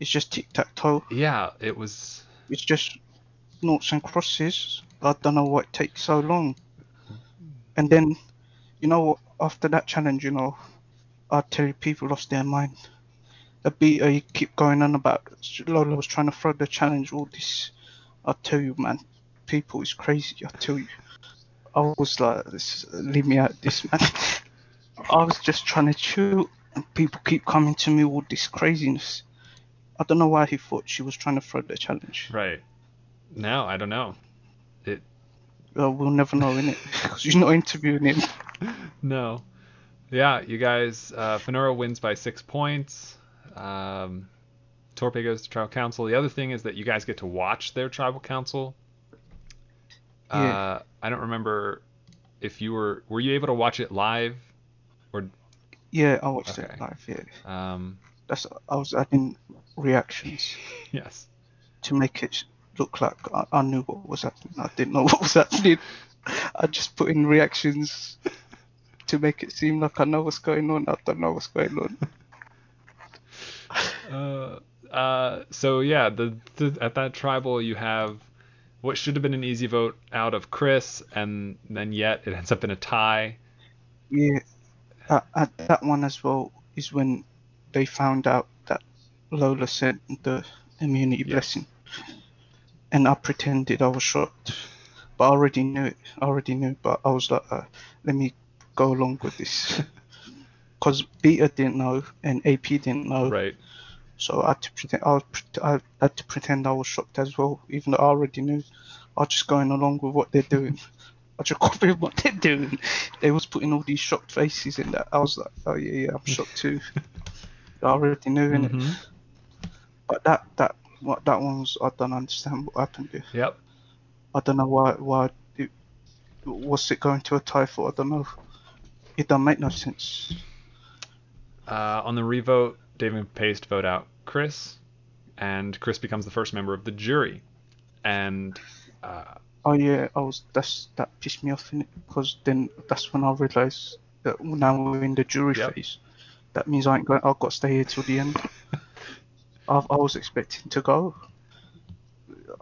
It's just tic tac toe. Yeah, it was. It's just noughts and crosses. I don't know why it takes so long. And then, you know, after that challenge, you know, I tell you, people lost their mind. a beta you keep going on about Lola was trying to throw the challenge, all this. I tell you, man, people is crazy. I tell you. I was like, this, leave me out this, man. I was just trying to chill, and people keep coming to me with this craziness. I don't know why he thought she was trying to throw the challenge. Right. No, I don't know. It. Well, we'll never know, innit? Because you're not interviewing him. No. Yeah, you guys. Uh, Fenora wins by six points. Um, Torpe goes to tribal council. The other thing is that you guys get to watch their tribal council. Yeah. Uh, I don't remember if you were were you able to watch it live or Yeah, I watched Okay. it live. Yeah, um that's I was adding reactions yes to make it look like I, I knew what was happening. I didn't know what was happening. I just put in reactions to make it seem like I know what's going on. I don't know what's going on. uh, uh so yeah the, the at that tribal you have what should have been an easy vote out of Chris and then yet it ends up in a tie Yeah, at, at that one as well is when they found out that Lola sent the immunity Yeah. blessing, and I pretended I was shocked, but I already knew it. I already knew, but I was like, uh, let me go along with this, because Beta didn't know and AP didn't know, right so I had to pretend. I, was, I had to pretend I was shocked as well, even though I already knew. I was just going along with what they're doing. I just copied what they're doing. They was putting all these shocked faces in that. I was like, oh yeah, yeah, I'm shocked too. I already knew in it. Mhm. But that that what that one was, I don't understand what happened there. yep I don't know why why it, was it going to a tie for? I don't know. It don't make no sense. uh, on the revote David Paste vote out Chris and Chris becomes the first member of the jury and uh, Oh yeah, I was that's that pissed me off in it because then that's when I realised that now we're in the jury Yep. phase. That means I ain't going. I've got to stay here till the end. I I was expecting to go.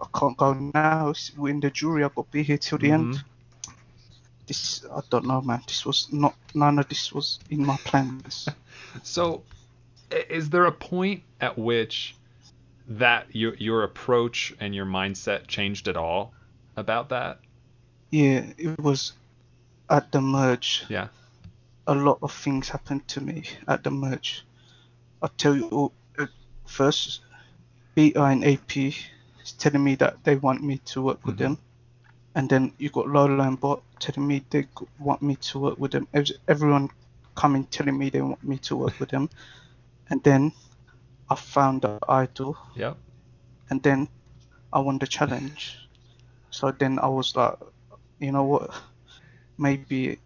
I can't go now. We're in the jury. I've got to be here till the end. Mhm. This I don't know, man. This was not none of this was in my plans. So, is there a point at which that your your approach and your mindset changed at all about that? yeah, it was at the merge. Yeah. a lot of things happened to me at the merge. I'll tell you all, uh, first, BI and AP is telling me that they want me to work with Mhm. them. And then you got Lola and Bot telling me they want me to work with them. Everyone coming telling me they want me to work with them. And then I found the idol, Yeah. and then I won the challenge. So then I was like, you know what? Maybe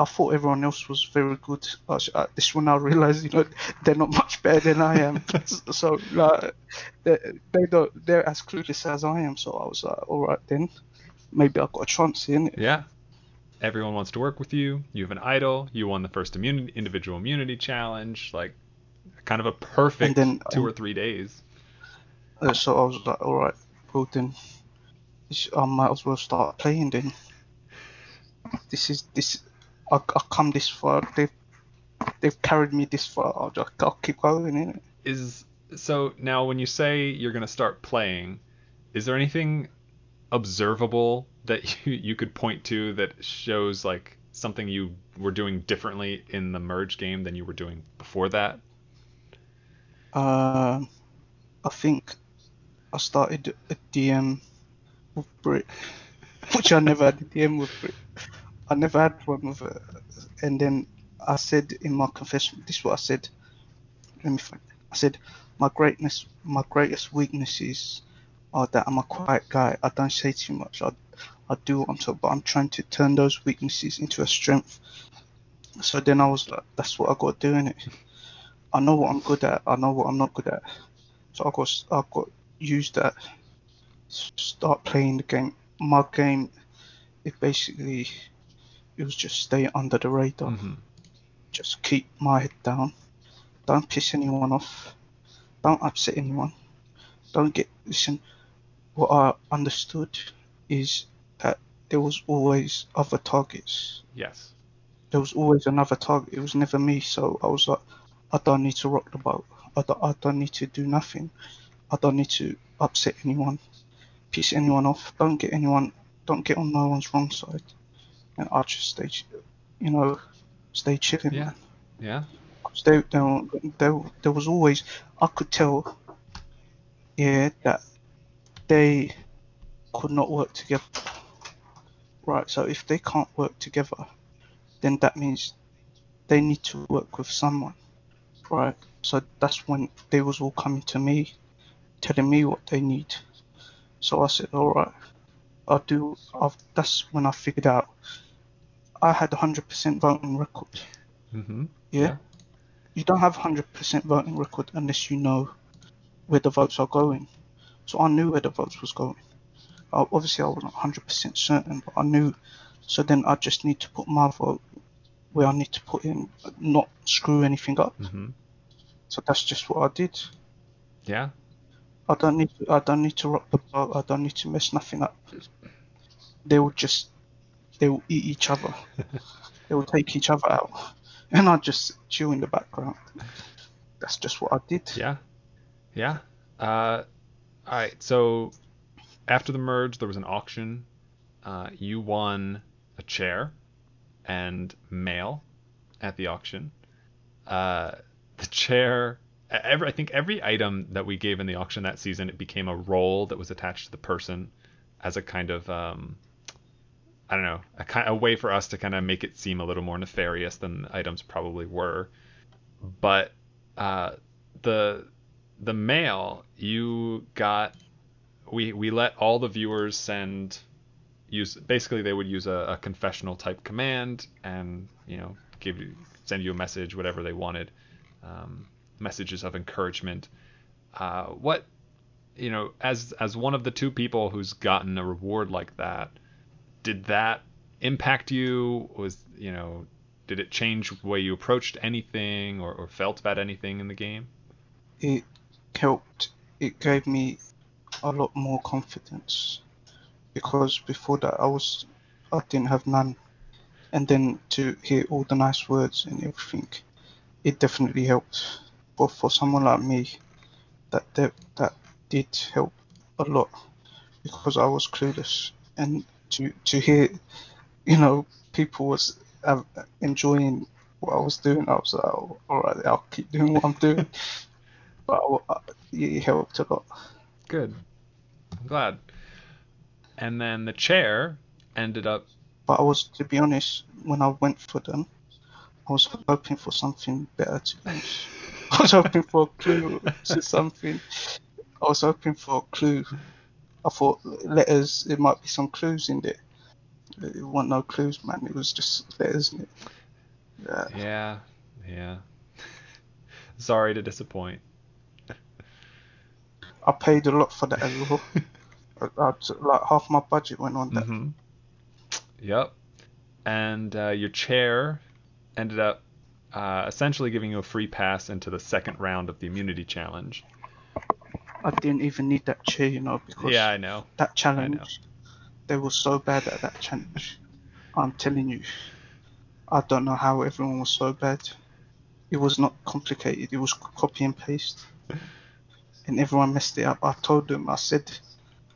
I thought everyone else was very good. Uh, This one I realized, you know, they're not much better than I am. so like, they they don't they're as clueless as I am. So I was like, all right then, maybe I've got a chance in it. Yeah. Everyone wants to work with you. You have an idol. You won the first immunity, individual immunity challenge. Like, kind of a perfect then, two um, or three days. Uh, so I was like, all right, well then, I might as well start playing then. This is this. I I come this far. They've they've carried me this far. I'll just I'll keep going in it. Is so now when you say you're gonna start playing, is there anything observable that you you could point to that shows like something you were doing differently in the merge game than you were doing before that? Um, I think I started a DM with Brit, which I never had a DM with Brit. I never had one with her. And then I said in my confession, this is what I said. Let me find. I said my greatness, my greatest weaknesses are that I'm a quiet guy. I don't say too much. I, I do what I'm told, but I'm trying to turn those weaknesses into a strength. So then I was like, that's what I got doing it. I know what I'm good at. I know what I'm not good at. So I got I got use that. Start playing the game. My game, it basically, it was just stay under the radar. Mhm. Just keep my head down. Don't piss anyone off. Don't upset anyone. Don't get listen. What I understood is that there was always other targets Yes. there was always another target. It was never me. So I was like, I don't need to rock the boat. I don't, I don't need to do nothing. I don't need to upset anyone, piss anyone off. Don't get anyone, don't get on no one's wrong side. And I just stay, you know, stay chilling. Yeah. man. Yeah. 'Cause They, they, they, there was always, I could tell, yeah, that they could not work together. Right, so if they can't work together, then that means they need to work with someone. Right, so that's when they was all coming to me, telling me what they need. So I said, all right, I'll do. I've, that's when I figured out I had a hundred percent voting record. Mm-hmm. Yeah? Yeah. You don't have 100% voting record unless you know where the votes are going. So I knew where the votes was going. Uh, obviously, I wasn't 100% certain, but I knew. So then I just need to put my vote where I need to put in, not screw anything up. Mm-hmm. So that's just what I did. Yeah. I don't need to, I don't need to rock the boat. I don't need to mess nothing up. They will just they will eat each other. they will take each other out, and I just chill in the background. That's just what I did. Yeah. Yeah. Uh, all right. So after the merge, there was an auction. Uh, you won a chair and mail at the auction. Uh, the chair. Every, I think every item that we gave in the auction that season, it became a role that was attached to the person as a kind of um, I don't know, a kind a way for us to kind of make it seem a little more nefarious than the items probably were. But uh, the the mail you got, we we let all the viewers send use basically they would use a, a confessional type command and you know give you send you a message whatever they wanted, um, messages of encouragement. Uh, what you know as as one of the two people who's gotten a reward like that did that impact you was you know did it change the way you approached anything or, or felt about anything in the game It helped. It gave me a lot more confidence because before that I was I didn't have none, and then to hear all the nice words and everything, it definitely helped. But for someone like me, that that, that did help a lot because I was clueless, and to to hear, you know, people was uh, enjoying what I was doing, I was like, oh, all right, I'll keep doing what I'm doing. but I, it helped a lot. good i'm glad and then the chair ended up But I was, to be honest, when I went for them, I was hoping for something better to lose. I was hoping for a clue to something. I was hoping for a clue. I thought letters, there might be some clues in there. It wasn't no clues, man. It was just letters in it. Yeah. yeah yeah sorry to disappoint I paid a lot for that as well. I, I, like half my budget went on that. hmm Yep. And uh, your chair ended up uh, essentially giving you a free pass into the second round of the immunity challenge. I didn't even need that chair, you know, because Yeah, I know. that challenge, they were so bad at that challenge. I'm telling you, I don't know how everyone was so bad. It was not complicated. It was copy and paste, and everyone messed it up. I told them. I said,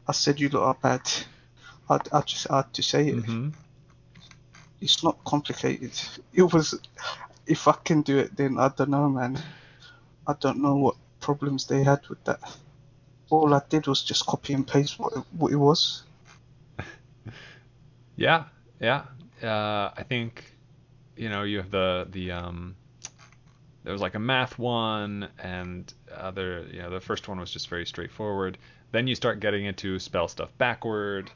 I said you are bad. I, I just had to say it. hmm It's not complicated. It was. If I can do it, then I don't know, man. I don't know what problems they had with that. All I did was just copy and paste what it, what it was. Yeah, yeah. Uh, I think you know you have the the um. There was like a math one, and other. You know, the first one was just very straightforward. Then you start getting into spell stuff backward.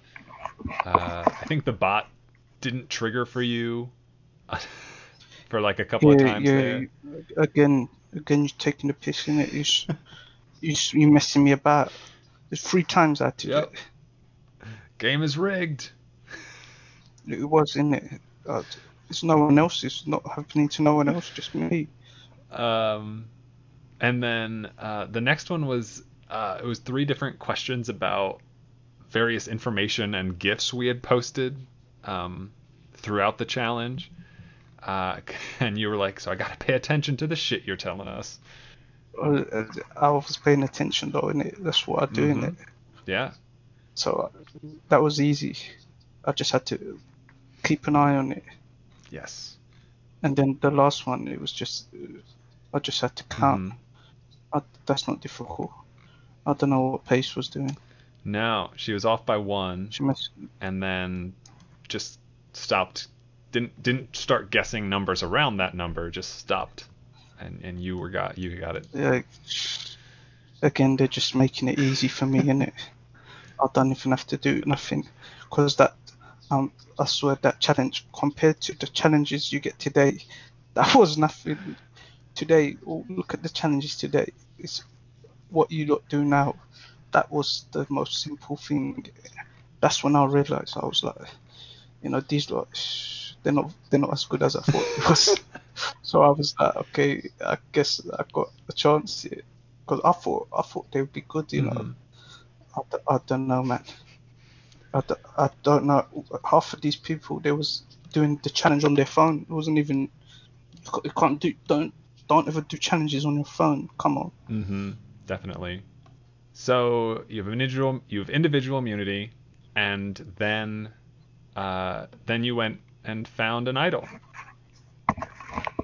Uh, I think the bot didn't trigger for you for like a couple of times yeah. there. Again, again, you're taking the piss in it. You, you, you messing me about. There's three times I to Yep. Game is rigged. it. It was in it. Uh, it's no one else. It's not happening to no one else. Just me. Um, and then uh, the next one was uh, it was three different questions about various information and gifts we had posted um, throughout the challenge. Uh, and you were like, so I gotta pay attention to the shit you're telling us. uh, I was paying attention though, and that's what I do in Mhm. it. Yeah. So uh, that was easy. I just had to keep an eye on it, Yes. and then the last one, it was just uh, I just had to count. Mhm. I, that's not difficult. I don't know what Paste was doing. No, she was off by one, She must, and then just stopped. Didn't didn't start guessing numbers around that number. Just stopped, and and you were got you got it. yeah, again, they're just making it easy for me, innit? I don't even have to do nothing, because that um, I swear that challenge compared to the challenges you get today, that was nothing. Today, oh, look at the challenges today. It's what you lot do now. That was the most simple thing. That's when I realized I was like, you know, these lot, they're not they're not as good as I thought it was. so I was like, okay, I guess I got a chance here, because I thought I thought they would be good, you know. Mhm. I, d- I don't know, man. I, d- I don't know. Half of these people, they was doing the challenge on their phone. It wasn't even. You you can't do. Don't don't ever do challenges on your phone. Come on. Mm-hmm. Definitely. So you have individual you have individual immunity, and then uh, then you went and found an idol.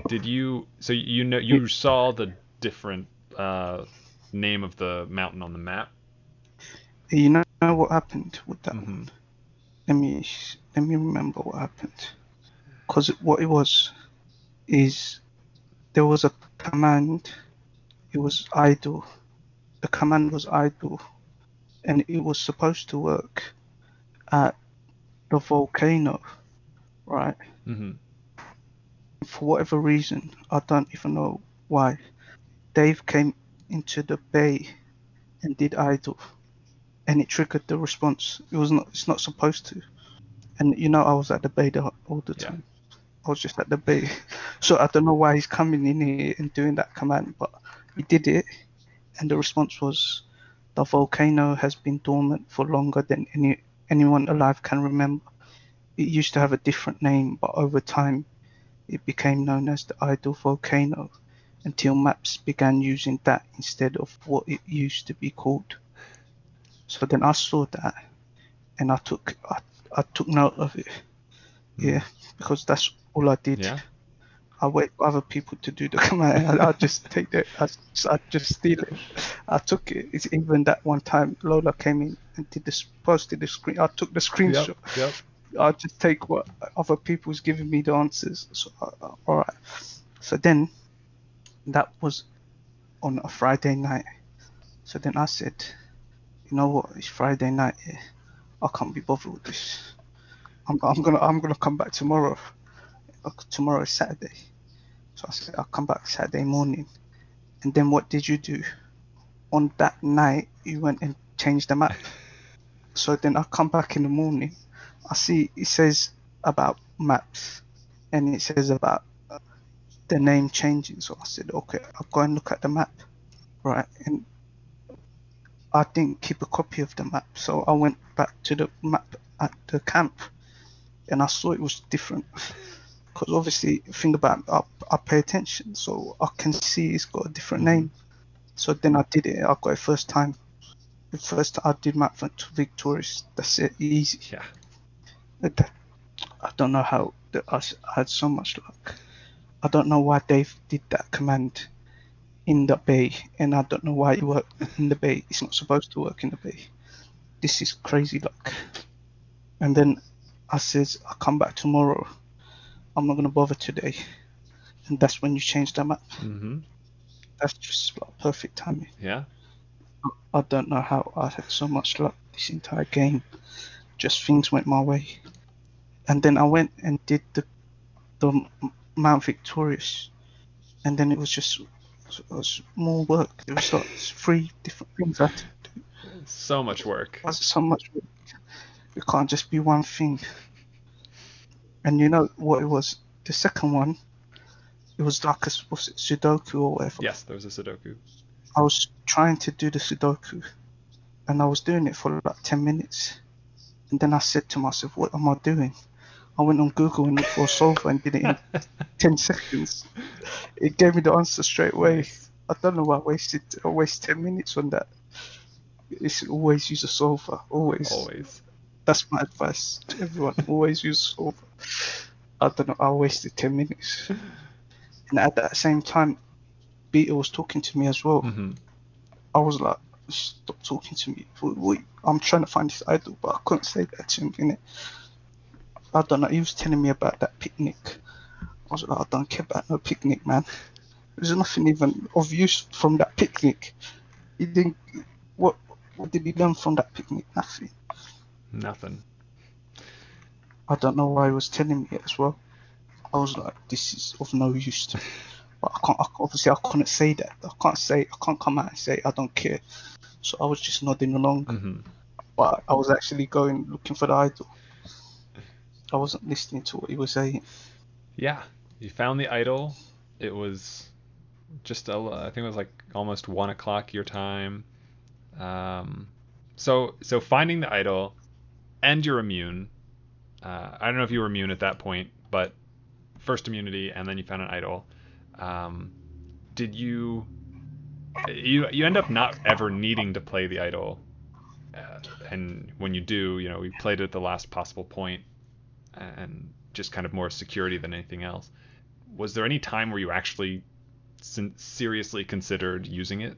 Did you? So you know you saw the different uh, name of the mountain on the map. You know what happened with that Mhm. one? Let me let me remember what happened. Cause what it was is there was a command. It was idle. The command was idle, and it was supposed to work at the volcano, right? Mm-hmm. For whatever reason, I don't even know why. Dave came into the bay and did idle, and it triggered the response. It was not. It's not supposed to. And you know, I was at the bay the, all the Yeah. time. I was just at the bay, so I don't know why he's coming in here and doing that command, but he did it, and the response was, "The volcano has been dormant for longer than any anyone alive can remember. It used to have a different name, but over time, it became known as the Idle Volcano until maps began using that instead of what it used to be called. So then I saw that and I took I, I took note of it. Hmm. Yeah, because that's all I did. Yeah. I wait for other people to do the command. I, I just take it. I, I just steal it. I took it. It's even that one time Lola came in and did this posted the screen. I took the screenshot. Yep. I'll just take what other people's giving me the answers. So, uh, uh, all right. So then, that was on a Friday night. So then I said, you know what? It's Friday night. Yeah. I can't be bothered with this. I'm, I'm gonna I'm gonna come back tomorrow. Tomorrow is Saturday. So I said I'll come back Saturday morning. And then what did you do? On that night, you went and changed the map. So then I come back in the morning. I see it says about maps and it says about uh, the name changing. So I said, okay, I'll go and look at the map, right? And I didn't keep a copy of the map, so I went back to the map at the camp, and I saw it was different. Because obviously, think about I, I pay attention, so I can see it's got a different name. So then I did it. I got it first time. The first time I did map for Victorious. That's it, easy. Yeah. That- I don't know how the, I s- I had so much luck. I don't know why Dave did that command in the bay, and I don't know why it worked in the bay. It's not supposed to work in the bay. This is crazy luck. And then I says, I'll come back tomorrow. I'm not gonna bother today. And that's when you change the map. Mm-hmm. That's just like perfect timing. Yeah. I don't know how I had so much luck this entire game. Just things went my way. And then I went and did the the Mount Victorious, and then it was just it was more work. There was like three different things I had to do. So much work. It so much work. It can't just be one thing. And you know what it was? The second one, it was like a what's it, Sudoku or whatever. Yes, there was a Sudoku. I was trying to do the Sudoku and I was doing it for like 10 minutes. And then I said to myself, what am I doing? I went on Google and looked for a solver and did it in 10 seconds. It gave me the answer straight away. I don't know why I wasted I wasted ten minutes on that. It's always use a solver. Always. Always. That's my advice to everyone. always use. I don't know. I wasted ten minutes. And at that same time, Beta was talking to me as well. hmm I was like, stop talking to me. Wait, I'm trying to find this idol, but I couldn't say that to him, innit? I don't know. He was telling me about that picnic. I was like, I don't care about no picnic, man. There's nothing even of use from that picnic. He didn't. What, what did he learn from that picnic? Nothing. Nothing. I don't know why he was telling me it as well. I was like, this is of no use to me. But I can't, I, obviously, I couldn't say that. I can't say, I can't come out and say I don't care. So I was just nodding along. hmm but I was actually going looking for the idol. I wasn't listening to what he was saying. Yeah, you found the idol. It was just a, I think it was like almost one o'clock your time. Um, so so finding the idol, and you're immune. Uh, I don't know if you were immune at that point, but first immunity, and then you found an idol. Um, did you? You you end up not ever needing to play the idol, uh, and when you do, you know, you played it at the last possible point, and just kind of more security than anything else. Was there any time where you actually sin- seriously considered using it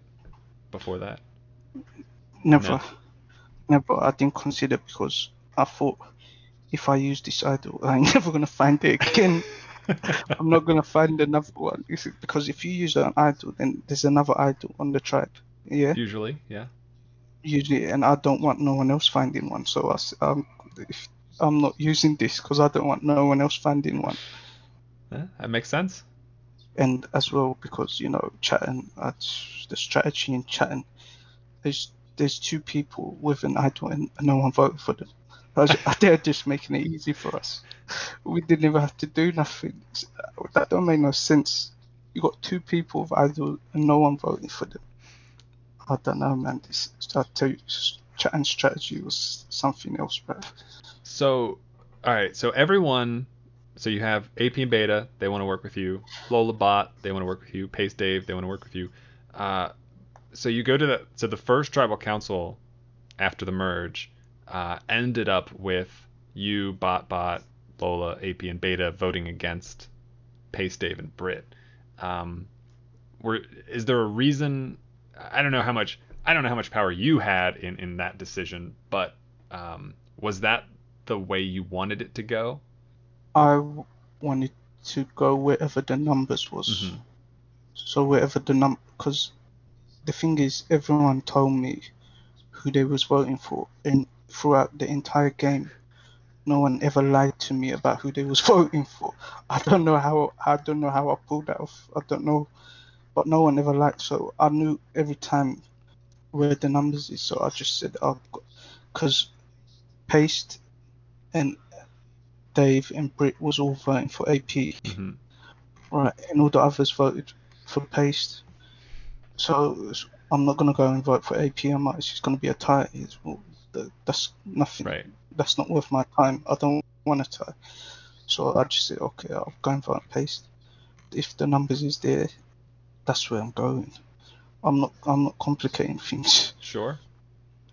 before that? Never, No. never. I didn't consider because I thought if I use this idol, I'm never gonna find it again. I'm not gonna find another one. Because if you use an idol, then there's another idol on the tribe. Yeah, Usually, yeah. usually, and I don't want no one else finding one. So I, um, if I'm not using this because I don't want no one else finding one. Yeah, that makes sense. and as well because you know chatting at the strategy in chatting there's there's two people with an idol and no one voted for them I they're just making it easy for us we didn't even have to do nothing that don't make no sense you got two people with and no one voting for them I don't know man this I tell you chatting strategy was something else bro So, all right. So everyone, so you have AP and Beta, they want to work with you. Lola Bot, they want to work with you. Paste Dave, they want to work with you. Uh, so you go to the so the first tribal council after the merge uh, ended up with you, Bot Bot, Lola, AP, and Beta voting against Paste Dave and Brit. Um, were is there a reason? I don't know how much I don't know how much power you had in in that decision, but um, was that the way you wanted it to go? I wanted to go wherever the numbers was. Mhm. So wherever the num, because the thing is, everyone told me who they was voting for, and throughout the entire game, no one ever lied to me about who they was voting for. I don't know how I don't know how I pulled that off. I don't know, but no one ever lied. So I knew every time where the numbers is. So I just said, I've oh, because Paste and Dave and Brit was all voting for AP. hmm Right, and all the others voted for Paste. So I'm not gonna go and vote for AP. I might. It's just gonna be a tie. It's, that's nothing. Right. That's not worth my time. I don't want a tie. So I just said, okay, I'll go and vote Paste. If the numbers is there, that's where I'm going. I'm not. I'm not complicating things. Sure.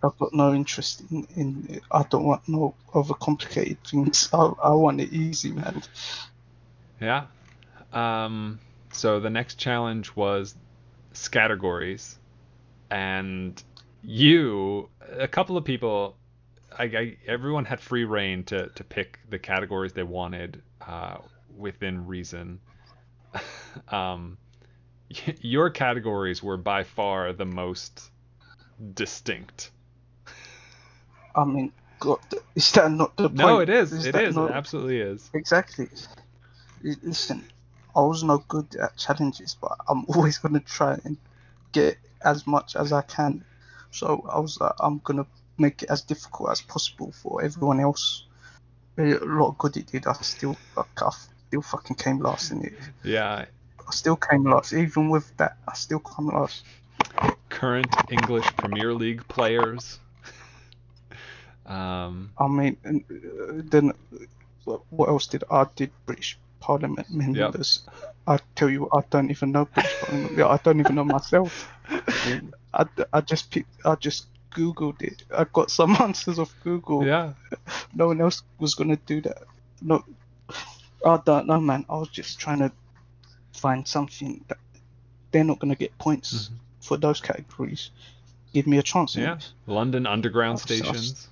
I've got no interest in. in I don't want no overcomplicated things. I, I want it easy, man. Yeah. Um, so the next challenge was categories, and you, a couple of people, I, I, everyone had free reign to to pick the categories they wanted uh, within reason. um, your categories were by far the most distinct. I mean, God, is that not the point? No, it is. It that is. not- It absolutely is. Exactly. Listen, I was no good at challenges, but I'm always gonna try and get as much as I can. So I was like, I'm gonna make it as difficult as possible for everyone else. A lot of good it did. I still, like, I still fucking came last in it. Yeah. I still came last, even with that. I still come last. Current English Premier League players. Um, I mean, and, uh, then what what else did I did British Parliament members. I tell you, I don't even know British Parliament. Yeah, I don't even know myself. I, I just picked, I just googled it. I got some answers off Google. Yeah. No one else was gonna do that. No, I don't know, man. I was just trying to find something that they're not gonna get points Mhm. for those categories. Give me a chance. Yeah. innit? London Underground I've- I've- stations.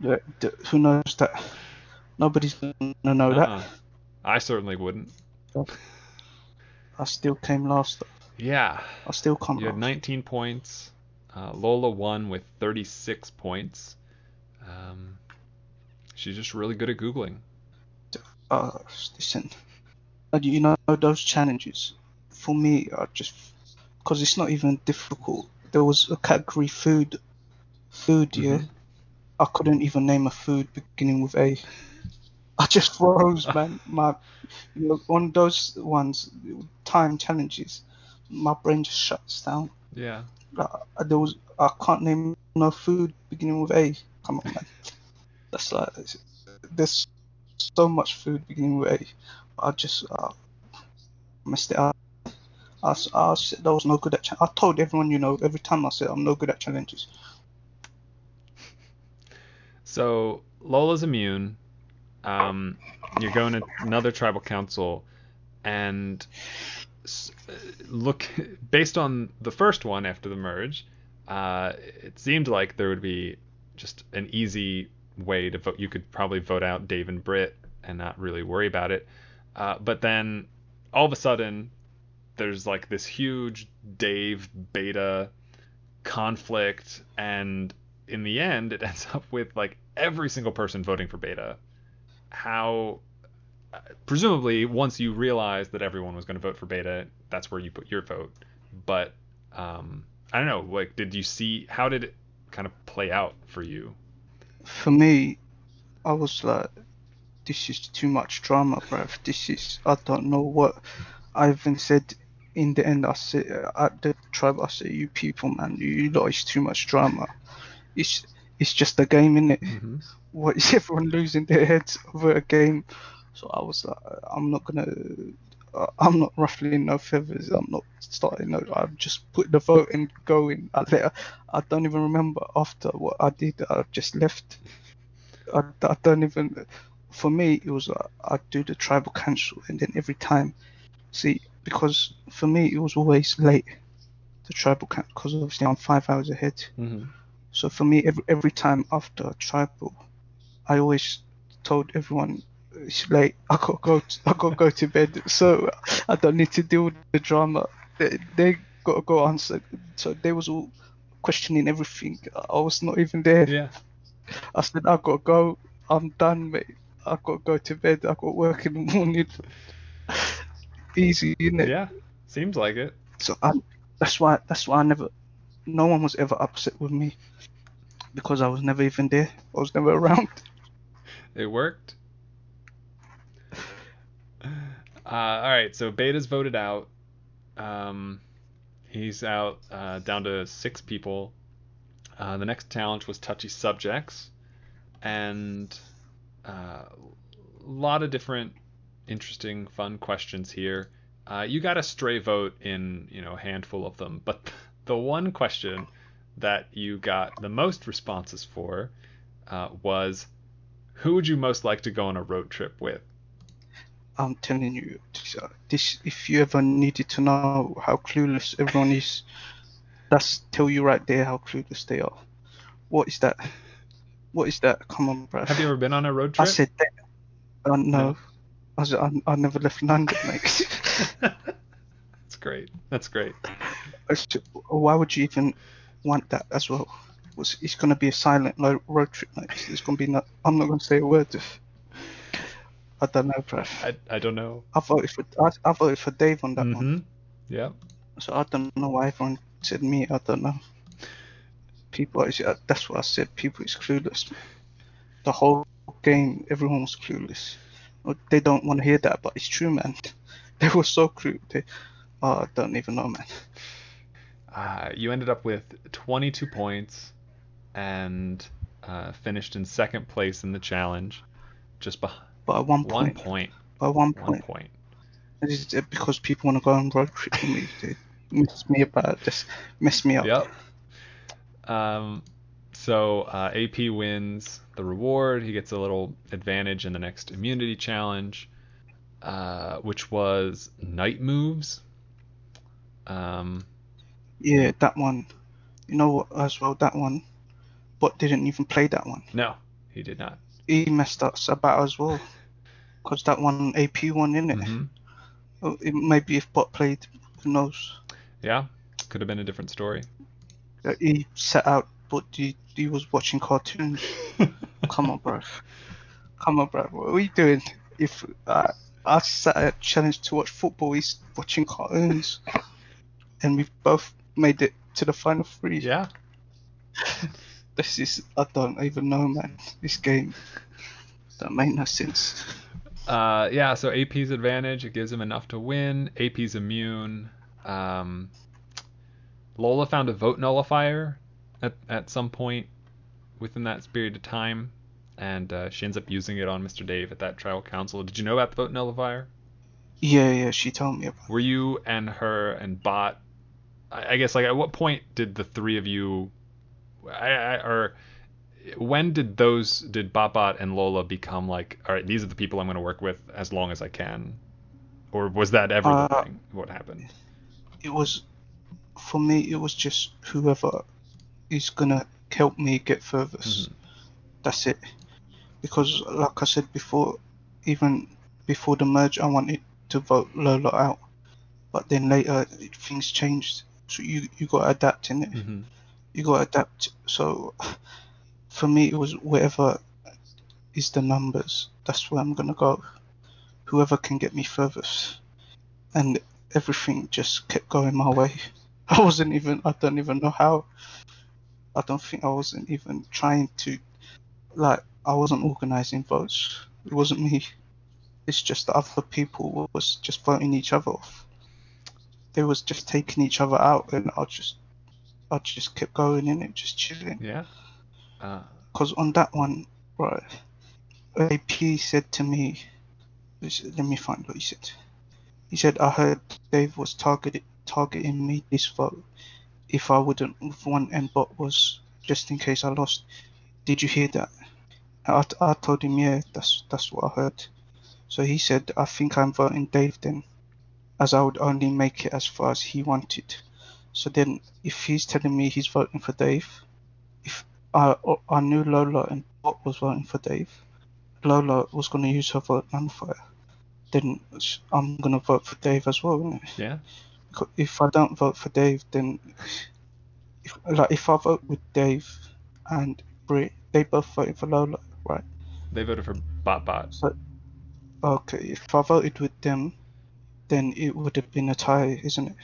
Yeah, who knows that? Nobody's gonna know that. Uh-uh. I certainly wouldn't. I still came last. Yeah. I still come You had 19 points. Uh, Lola won with 36 points. Um, she's just really good at Googling. uh, listen, uh, you know those challenges. For me, are just because it's not even difficult. There was a category food, food. Yeah, Mhm. I couldn't even name a food beginning with A. I just froze, man. My, you know, one of those ones, time challenges. My brain just shuts down. Yeah. Like, there was, I can't name no food beginning with A. Come on, man. That's like, there's so much food beginning with A. I just uh, messed it up. I said I was no good at. Cha- I told everyone, you know, every time I said I'm no good at challenges. So Lola's immune. Um, you're going to another tribal council, and look based on the first one after the merge, uh, it seemed like there would be just an easy way to vote. You could probably vote out Dave and Brit and not really worry about it. Uh, but then all of a sudden, there's like this huge Dave Beta conflict, and in the end, it ends up with like every single person voting for Beta. How, uh, presumably, once you realize that everyone was going to vote for Beta, that's where you put your vote. But um, I don't know. Like, did you see how did it kind of play out for you? For me, I was like, this is too much drama, bruv. This is, I don't know what. I even said in the end, I said at the tribe, I said, you people, man, you lot is too much drama. It's it's just a game, innit? Mm-hmm. What is everyone losing their heads over a game? So I was like, I'm not gonna, uh, I'm not ruffling no feathers. I'm not starting. No, I've just put the vote and going. in. I let, I don't even remember after what I did. I just left. I, I don't even. For me, it was uh, I do the tribal council, and then every time, see, because for me it was always late. The tribal council, because obviously I'm five hours ahead. Mm-hmm. So for me, every every time after tribal, I always told everyone it's late. I gotta go. To, I gotta go to bed. So I don't need to deal with the drama. They, they gotta go answer. So they was all questioning everything. I was not even there. Yeah. I said I gotta go. I'm done, mate. I gotta go to bed. I got work in the morning. Easy, innit? Yeah. Seems like it. So I, that's why that's why I never, no one was ever upset with me, because I was never even there. I was never around. It worked. Uh, all right, so Beta's voted out. Um, he's out uh, down to six people. Uh, the next challenge was touchy subjects, and a uh, lot of different interesting, fun questions here. Uh, you got a stray vote in you know a handful of them, but the one question that you got the most responses for uh, was who would you most like to go on a road trip with? I'm telling you, this, uh, this if you ever needed to know how clueless everyone is, that's tell you right there how clueless they are. What is that? What is that? Come on, bro. Have you ever been on a road trip? I said that. Uh, no. No. I, said, I, I never left London, mate. That's great. That's great. Why would you even want that as well? Was it's gonna be a silent road trip, mate. It's gonna be not. I'm not gonna say a word. I don't know, bruv. I, I don't know. I voted for I, I voted for Dave on that one, hmm Yeah. so I don't know why everyone said me. I don't know. People, is- uh, that's what I said. People is clueless. The whole game, everyone was clueless. They don't want to hear that, but it's true, man. They were so clueless. They, oh, I don't even know, man. Uh, you ended up with 22 points and uh, finished in second place in the challenge, just behind At one one point, point. by one One point. point. Is it because people want to go on road trip with me? They mess me about, just mess me up. Yep. Um, so uh, AP wins the reward. He gets a little advantage in the next immunity challenge, uh, which was night moves. Um, Yeah, that one. You know what? As well, that one. But didn't even play that one. no, he did not. He messed us about as well. Because that one AP one, innit? Mhm. Oh, It, maybe if Bot played, who knows? Yeah, could have been a different story. He set out, but he, he was watching cartoons. Come on, bro. Come on, bro. What are we doing? If uh, I set a challenge to watch football, he's watching cartoons. And we've both made it to the final three. Yeah. This is, I don't even know, man. This game. That made no sense. Uh, yeah, so AP's advantage, it gives him enough to win. AP's immune. Um, Lola found a vote nullifier at, at some point within that period of time, and uh, she ends up using it on Mr. Dave at that trial council. Did you know about the vote nullifier? Yeah, yeah, she told me about Were you and her and Bot? I, I guess like at what point did the three of you, I, I, or when did those did Bot and Lola become like all right these are the people I'm going to work with as long as I can, or was that ever the Uh, thing? What happened? it was for me it was just whoever is gonna help me get furthest Mhm. that's it because like i said before even before the merge i wanted to vote lola out but then later things changed so you you got to adapt in it Mhm. you got to adapt so for me it was whatever is the numbers. That's where i'm gonna go. Whoever can get me furthest. And everything just kept going my way. I wasn't even i don't even know how. I don't think i wasn't even trying to like i wasn't organizing votes. It wasn't me. It's just the other people was just voting each other off. They was just taking each other out and i just i just kept going in it just chilling. Yeah. Ah. Because on that one, right, AP said to me, let me find what he said. He said, I heard Dave was targeted, targeting me this vote if I wouldn't have won and bot was just in case I lost. Did you hear that? I, I told him, yeah, that's, that's what I heard. So he said, I think I'm voting Dave then, as I would only make it as far as he wanted. So then, if he's telling me he's voting for Dave, I I knew Lola and Bot was voting for Dave. Lola was going to use her vote nullifier. Then I'm going to vote for Dave as well. Innit? yeah. If I don't vote for Dave, then if like if I vote with Dave and Brit, they both voted for Lola, right? They voted for Bot Bot. Okay, if I voted with them, then it would have been a tie, isn't it?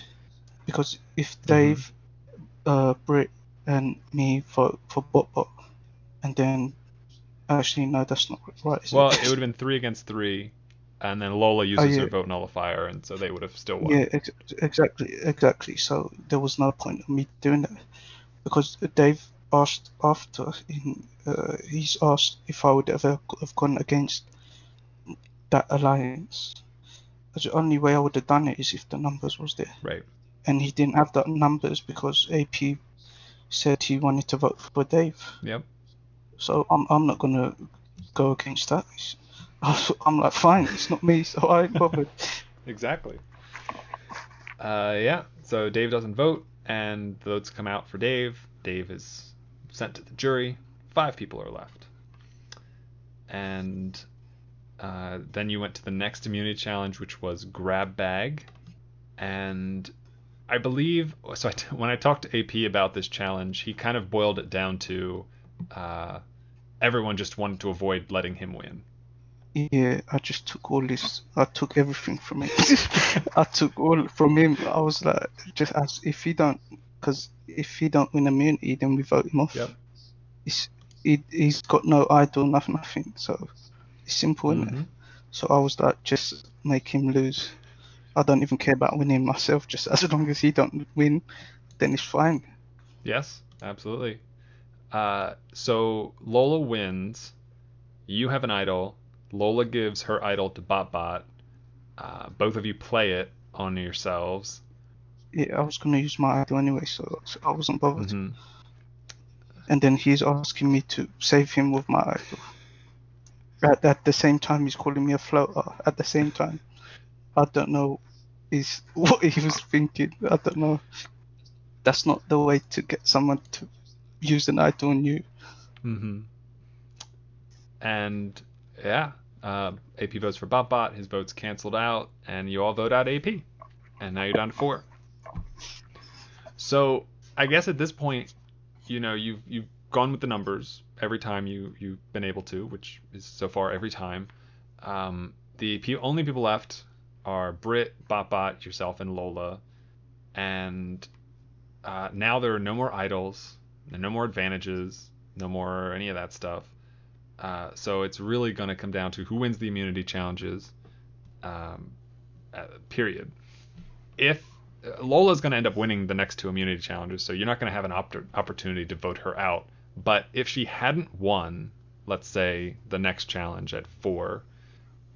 Because if Dave, uh, Brit, and me vote for Bot Bot, and then actually no, that's not right. Well, it? it would have been three against three, and then Lola uses Oh, yeah. her vote nullifier, and so they would have still won. Yeah, ex- exactly, exactly. So there was no point of me doing that because Dave asked after in uh, he's asked if I would ever have gone against that alliance. The only way I would have done it is if the numbers was there, Right. and he didn't have that numbers because AP said he wanted to vote for Dave. Yep. So I'm I'm not gonna go against that. I'm like fine, it's not me, so I ain't bothered. Exactly. Uh, yeah. So Dave doesn't vote, and the votes come out for Dave. Dave is sent to the jury. Five people are left. And uh, then you went to the next immunity challenge, which was grab bag. And I believe so. I when I talked to AP about this challenge, he kind of boiled it down to uh, everyone just wanted to avoid letting him win. Yeah, I just took all this. I took everything from him. I took all from him. I was like, just as if he don't, because if he don't win immunity, then we vote him off. Yep. It's, he, he's got no idol, nothing, nothing. So it's simple, is Mhm. So I was like, just make him lose. I don't even care about winning myself. Just as long as he don't win, then it's fine. Yes, absolutely. Uh, so Lola wins. You have an idol. Lola gives her idol to BotBot. Uh, both of you play it on yourselves. Yeah, I was gonna use my idol anyway, so so I wasn't bothered. Mhm. And then he's asking me to save him with my idol. At, at the same time, he's calling me a floater. At the same time, I don't know is what he was thinking. I don't know. That's not the way to get someone to use an item on you. hmm And yeah, uh, AP votes for BotBot. His vote's canceled out, and you all vote out AP. And now you're down to four. So I guess at this point, you know, you've you've gone with the numbers every time you you've been able to, which is so far every time. Um, the only people left are Brit, BotBot, yourself, and Lola. And uh, now there are no more idols, no more advantages, no more any of that stuff. Uh, so it's really going to come down to who wins the immunity challenges. Um, uh, period. If uh, Lola's going to end up winning the next two immunity challenges, so you're not going to have an opt- opportunity to vote her out. But if she hadn't won, let's say the next challenge at four,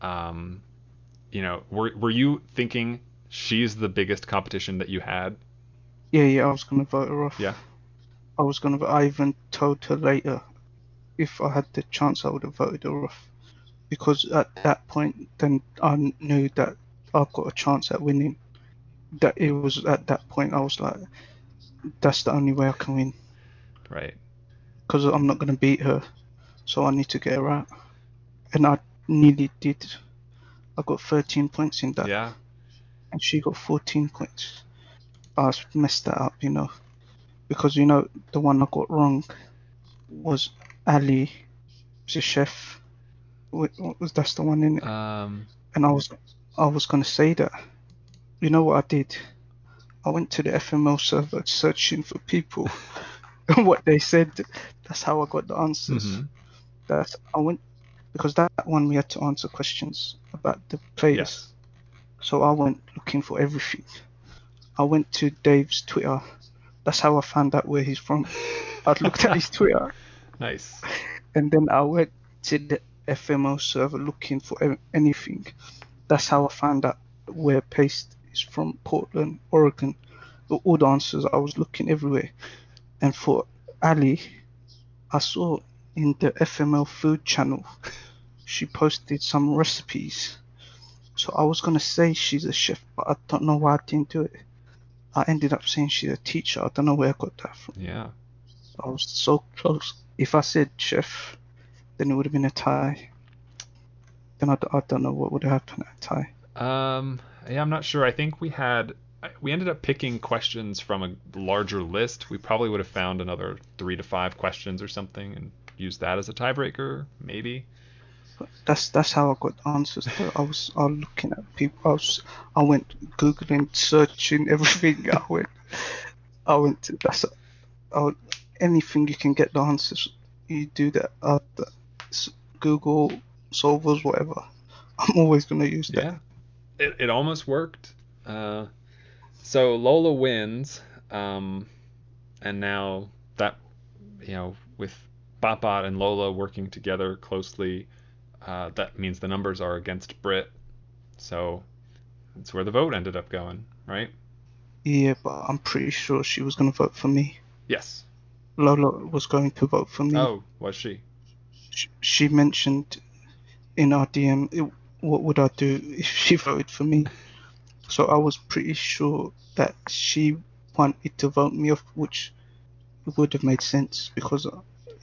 um, you know, were were you thinking she's the biggest competition that you had? Yeah, yeah, I was gonna vote her off. Yeah. I was gonna. I even told her later, if I had the chance, I would have voted her off, because at that point, then I knew that I've got a chance at winning. That it was at that point I was like, that's the only way I can win, Right. because I'm not gonna beat her, so I need to get her out, and I nearly did. I got 13 points in that. Yeah. and she got 14 points. I messed that up, you know, because you know the one I got wrong was Ali, the chef. Wa- Was that's the one in it? Um. And I was, I was gonna say that. You know what I did? I went to the FML server searching for people, and what they said. That's how I got the answers. mhm. That's I went because that one we had to answer questions about the players. Yes. So I went looking for everything. I went to Dave's Twitter. That's how I found out where he's from. I looked at his Twitter Nice. and then I went to the FML server looking for anything. That's how I found out where Paste is from Portland, Oregon. All the answers I was looking everywhere. And for Ali, I saw in the FML food channel, she posted some recipes. So I was gonna say she's a chef, but I don't know why I didn't do it. I ended up saying she's a teacher. I don't know where I got that from. Yeah. I was so close. If I said chef, then it would have been a tie. Then I, I don't know what would have happened at a tie. Um, yeah, I'm not sure. I think we had we ended up picking questions from a larger list. We probably would have found another three to five questions or something and used that as a tiebreaker, maybe. That's that's how I got answers. I was I was looking at people. I was I went googling, searching everything. I went I went to that's I, anything you can get the answers. You do that. Uh, the, Google solvers, whatever. I'm always gonna use that. Yeah. It, it almost worked. Uh, so Lola wins, um, and now that you know with Botbot and Lola working together closely, uh, that means the numbers are against Brit. So that's where the vote ended up going, right? Yeah, but I'm pretty sure she was gonna vote for me. Yes. Lola was going to vote for me. Oh, was she? sh- she mentioned in our DM, it, what would I do if she voted for me? So I was pretty sure that she wanted to vote me off, which would have made sense because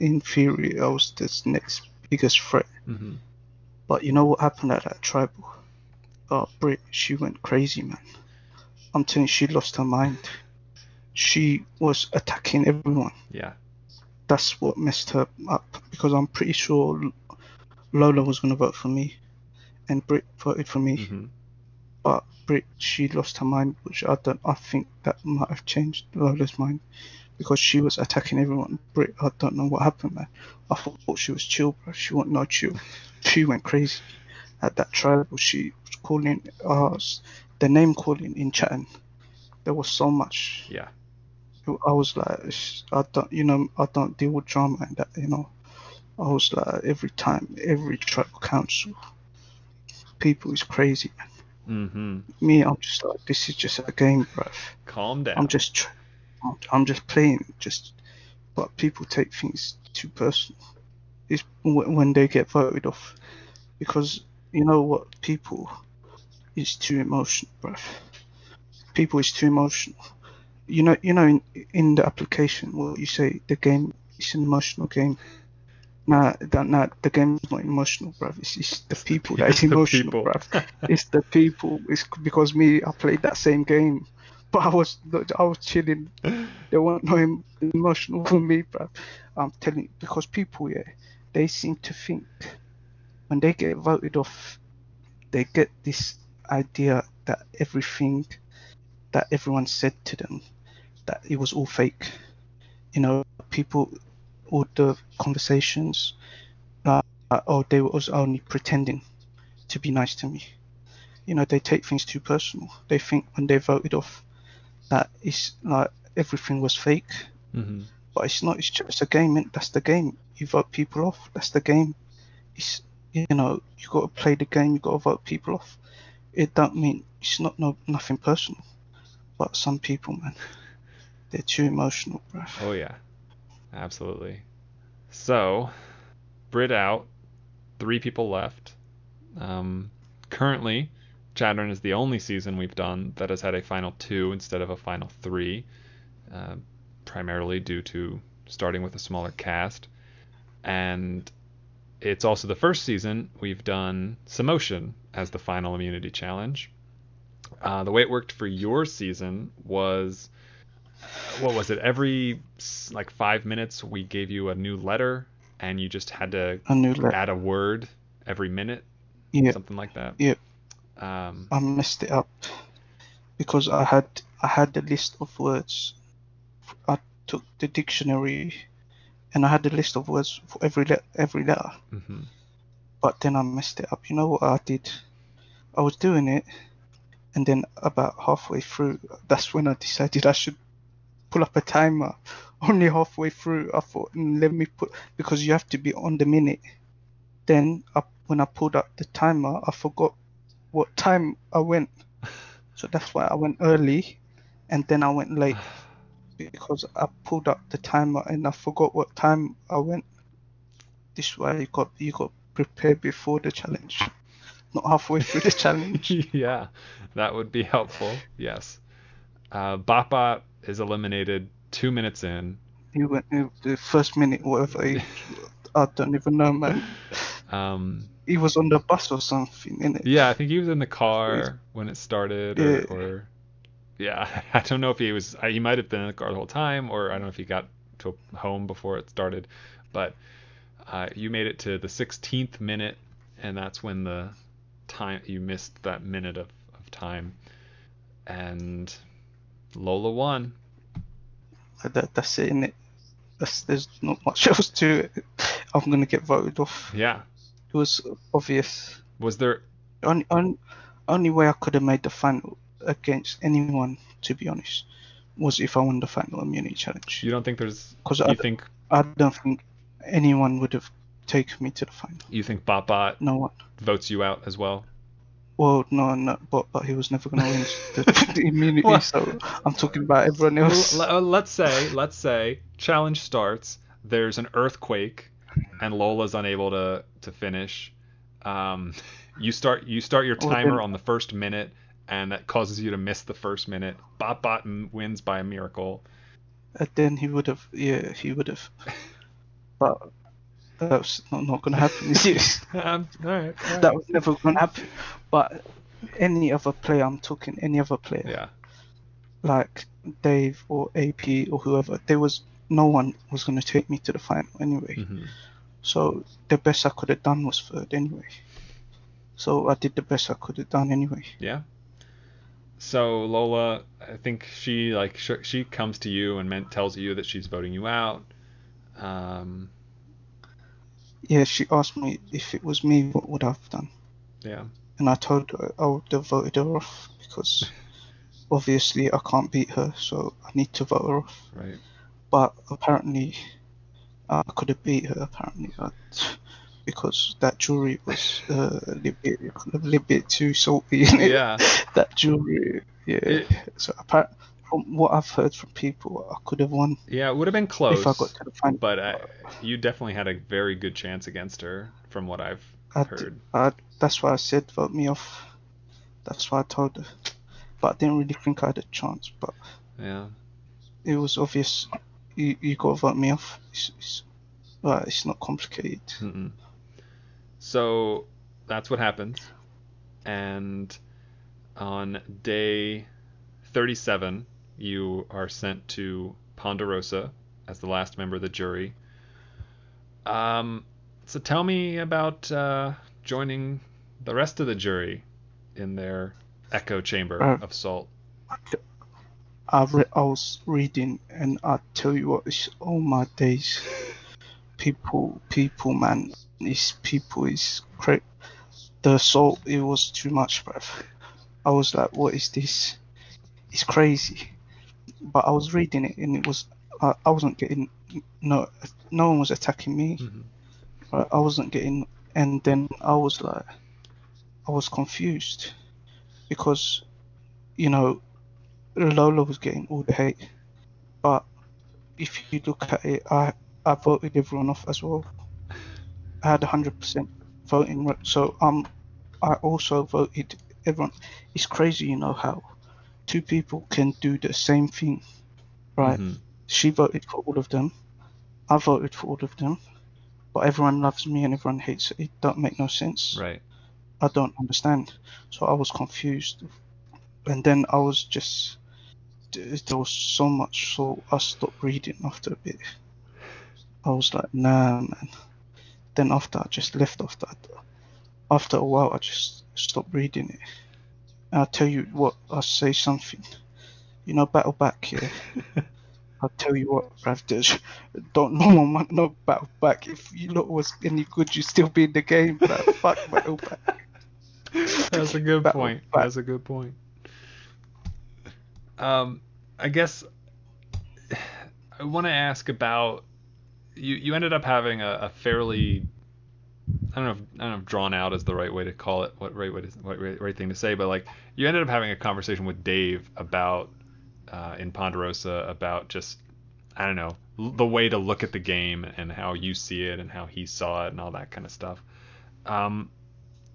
uh, in theory I was this next biggest threat. Mm-hmm. But you know what happened at that tribal? Oh, Brit, she went crazy, man. I'm telling you, she lost her mind. She was attacking everyone Yeah. that's what messed her up because I'm pretty sure Lola was going to vote for me and Brit voted for me, Mm-hmm. but Brit she lost her mind, which I don't. I think that might have changed Lola's mind because she was attacking everyone. Brit, I don't know what happened there. I thought she was chill, bro. She wasn't no chill. She went crazy at that tribal. She was calling us the name calling in chatting. There was so much. Yeah. I was like, I don't, you know, I don't deal with drama and that, you know. I was like, every time, every tribal council, people is crazy, man. Mm-hmm. Me, I'm just like, this is just a game, bro. Calm down. I'm just, tr- I'm, just playing, just. But people take things too personal. It's when they get voted off, because you know what, people is too emotional, bruv. People is too emotional. You know, you know, in in the application, what you say, the game is an emotional game. Nah, that nah, the game is not emotional, bruv. It's, it's the people that is The emotional, bruv. It's the people. It's because me, I played that same game, but I was I was chilling. They weren't no em- emotional for me, bruv. I'm telling you, because people, yeah, they seem to think when they get voted off, they get this idea that everything that everyone said to them, that it was all fake. You know, people, all the conversations, uh, oh, they was only pretending to be nice to me. You know, they take things too personal. They think when they voted off that it's like everything was fake, hmm but it's not. It's just a game. That's the game. You vote people off. That's the game. It's you know you got to play the game. You got to vote people off. It don't mean it's not no nothing personal. But some people, man, they're too emotional. Oh yeah, absolutely. So, Brit out, three people left. Um, currently, Chattern is the only season we've done that has had a final two instead of a final three, uh, primarily due to starting with a smaller cast. And it's also the first season we've done Samotion as the final immunity challenge. Uh, the way it worked for your season was what was it? Every like five minutes, we gave you a new letter, and you just had to knew add a word every minute, Yeah, something like that. yeah. Um, I messed it up because I had I had the list of words. I took the dictionary, and I had the list of words for every le- every letter. mhm. But then I messed it up. You know what I did? I was doing it, and then about halfway through, that's when I decided I should pull up a timer. Only halfway through, I thought, "Mm, let me put because you have to be on the minute. Then I, when I pulled up the timer, I forgot what time I went. So that's why I went early, and then I went late because I pulled up the timer and I forgot what time I went. This is why you got you got prepared before the challenge, not halfway through the challenge. yeah, that would be helpful. Yes. Uh, BotBot is eliminated two minutes in. He went in the first minute, whatever. I don't even know, man. Um, He was on the bus or something, innit? yeah, I think he was in the car when it started, or, Yeah. or yeah, I don't know if he was. He might have been in the car the whole time, or I don't know if he got to home before it started. But uh, you made it to the 16th minute, and that's when the time you missed that minute of, of time, and Lola won. That, that's it, innit? That's, there's not much else to it. I'm gonna get voted off. Yeah. It was obvious. Was there? Only, only, only way I could have made the final against anyone, to be honest, was if I won the final immunity challenge. You don't think there's? Because I, think I don't think anyone would have taken me to the final. you think BotBot No one. votes you out as well? Well, no, no, but but he was never gonna win the, the immunity. What? So I'm talking about everyone else. Let's say, let's say, challenge starts. There's an earthquake, and Lola's unable to to finish. Um, you start you start your timer on the first minute, and that causes you to miss the first minute. Bot Bot wins by a miracle. And then he would have, yeah, he would have. But that's not, not gonna happen. is? Um, all right, all right. that was never gonna happen. But any other player, I'm talking any other player, yeah, like Dave or AP or whoever, there was no one was gonna take me to the final anyway. hmm So the best I could have done was third anyway. So I did the best I could have done anyway. yeah. So Lola, I think she like she comes to you and meant tells you that she's voting you out. Um, Yeah, she asked me if it was me, what would I've done? yeah. And I told her I would have voted her off because obviously I can't beat her, so I need to vote her off. Right. But apparently, I could have beat her apparently. Uh, because that jewelry was uh, a, little bit, a little bit too salty. innit? Yeah. that jewelry, yeah. It- so apart from what I've heard from people, I could have won Yeah, it would have been close. if I got to the final. but uh, I, you definitely had a very good chance against her, from what I've I heard. I, that's why I said vote me off. That's why I told her. But I didn't really think I had a chance. But Yeah. it was obvious. You you got to vote me off. It's, it's, right, it's not complicated. Mm-mm. So that's what happens. And on day 37, you are sent to Ponderosa as the last member of the jury. Um, so tell me about uh, joining the rest of the jury in their echo chamber Uh, of salt. I re- was reading, and I tell you what, it's all my days. People, people, man, it's people is cra The salt, it was too much, bruv. I was like, what is this? It's crazy. But I was reading it, and it was, I, I wasn't getting, no, no one was attacking me. Mhm. Right? I wasn't getting, and then I was like, I was confused because, you know, Lola was getting all the hate, but if you look at it, I I voted everyone off as well. I had 100% voting, so um, I also voted everyone. It's crazy, you know how two people can do the same thing, right? Mhm. She voted for all of them. I voted for all of them, but everyone loves me and everyone hates it. It don't make no sense. Right. I don't understand. So I was confused, and then I was just there was so much, so I stopped reading after a bit. I was like, nah, man. Then after I just left after that. After a while, I just stopped reading it. And I'll tell you what, I'll say something. You know, battle back, yeah. I'll tell you what, bruv, there's, don't no one want no battle back. If you lot was any good, you'd still be in the game, But Fuck battle back. That's a good Battle point. back. That's a good point. Um, I guess I want to ask about you. You ended up having a, a fairly I don't know if I don't know if drawn out is the right way to call it. What right way to, what right, right thing to say, but like you ended up having a conversation with Dave about uh, in Ponderosa about just I don't know the way to look at the game and how you see it and how he saw it and all that kind of stuff. Um,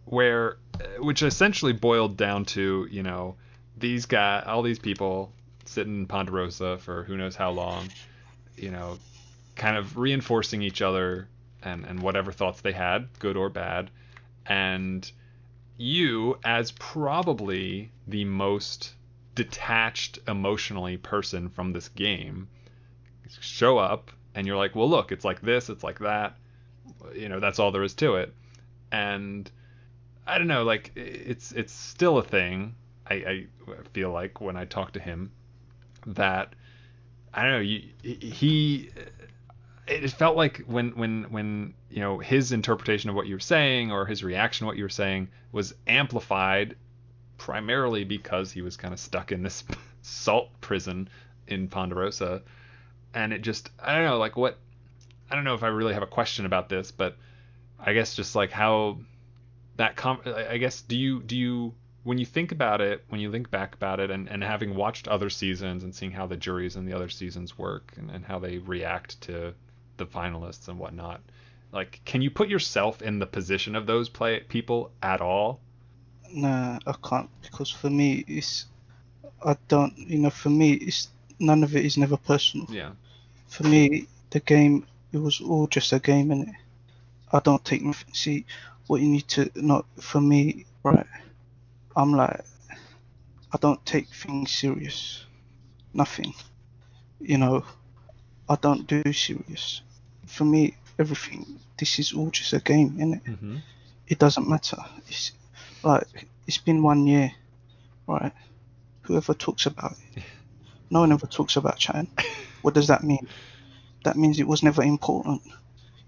where which essentially boiled down to you know these guys all these people sitting in Ponderosa for who knows how long you know kind of reinforcing each other and and whatever thoughts they had good or bad. And you as probably the most detached emotionally person from this game show up and you're like well look it's like this it's like that. You know that's all there is to it. And I don't know, like it's it's still a thing. I, I feel like when I talk to him that I don't know. You, he it felt like when when when you know his interpretation of what you were saying or his reaction to what you were saying was amplified primarily because he was kind of stuck in this salt prison in Ponderosa, and it just I don't know like what I don't know if I really have a question about this, but I guess just like how that com- I guess do you do you when you think about it when you think back about it and, and having watched other seasons and seeing how the juries in the other seasons work and, and how they react to the finalists and whatnot like can you put yourself in the position of those play people at all Nah, I can't because for me it's I don't you know for me it's none of it is never personal. yeah For me the game it was all just a game and I don't take. See what you need to not for me right. I'm like I don't take things serious. Nothing. You know I don't do serious. For me everything this is all just a game, innit? mm-hmm. it doesn't matter. It's like it's been one year, right? Whoever talks about it, no one ever talks about Chan. What does that mean? That means it was never important.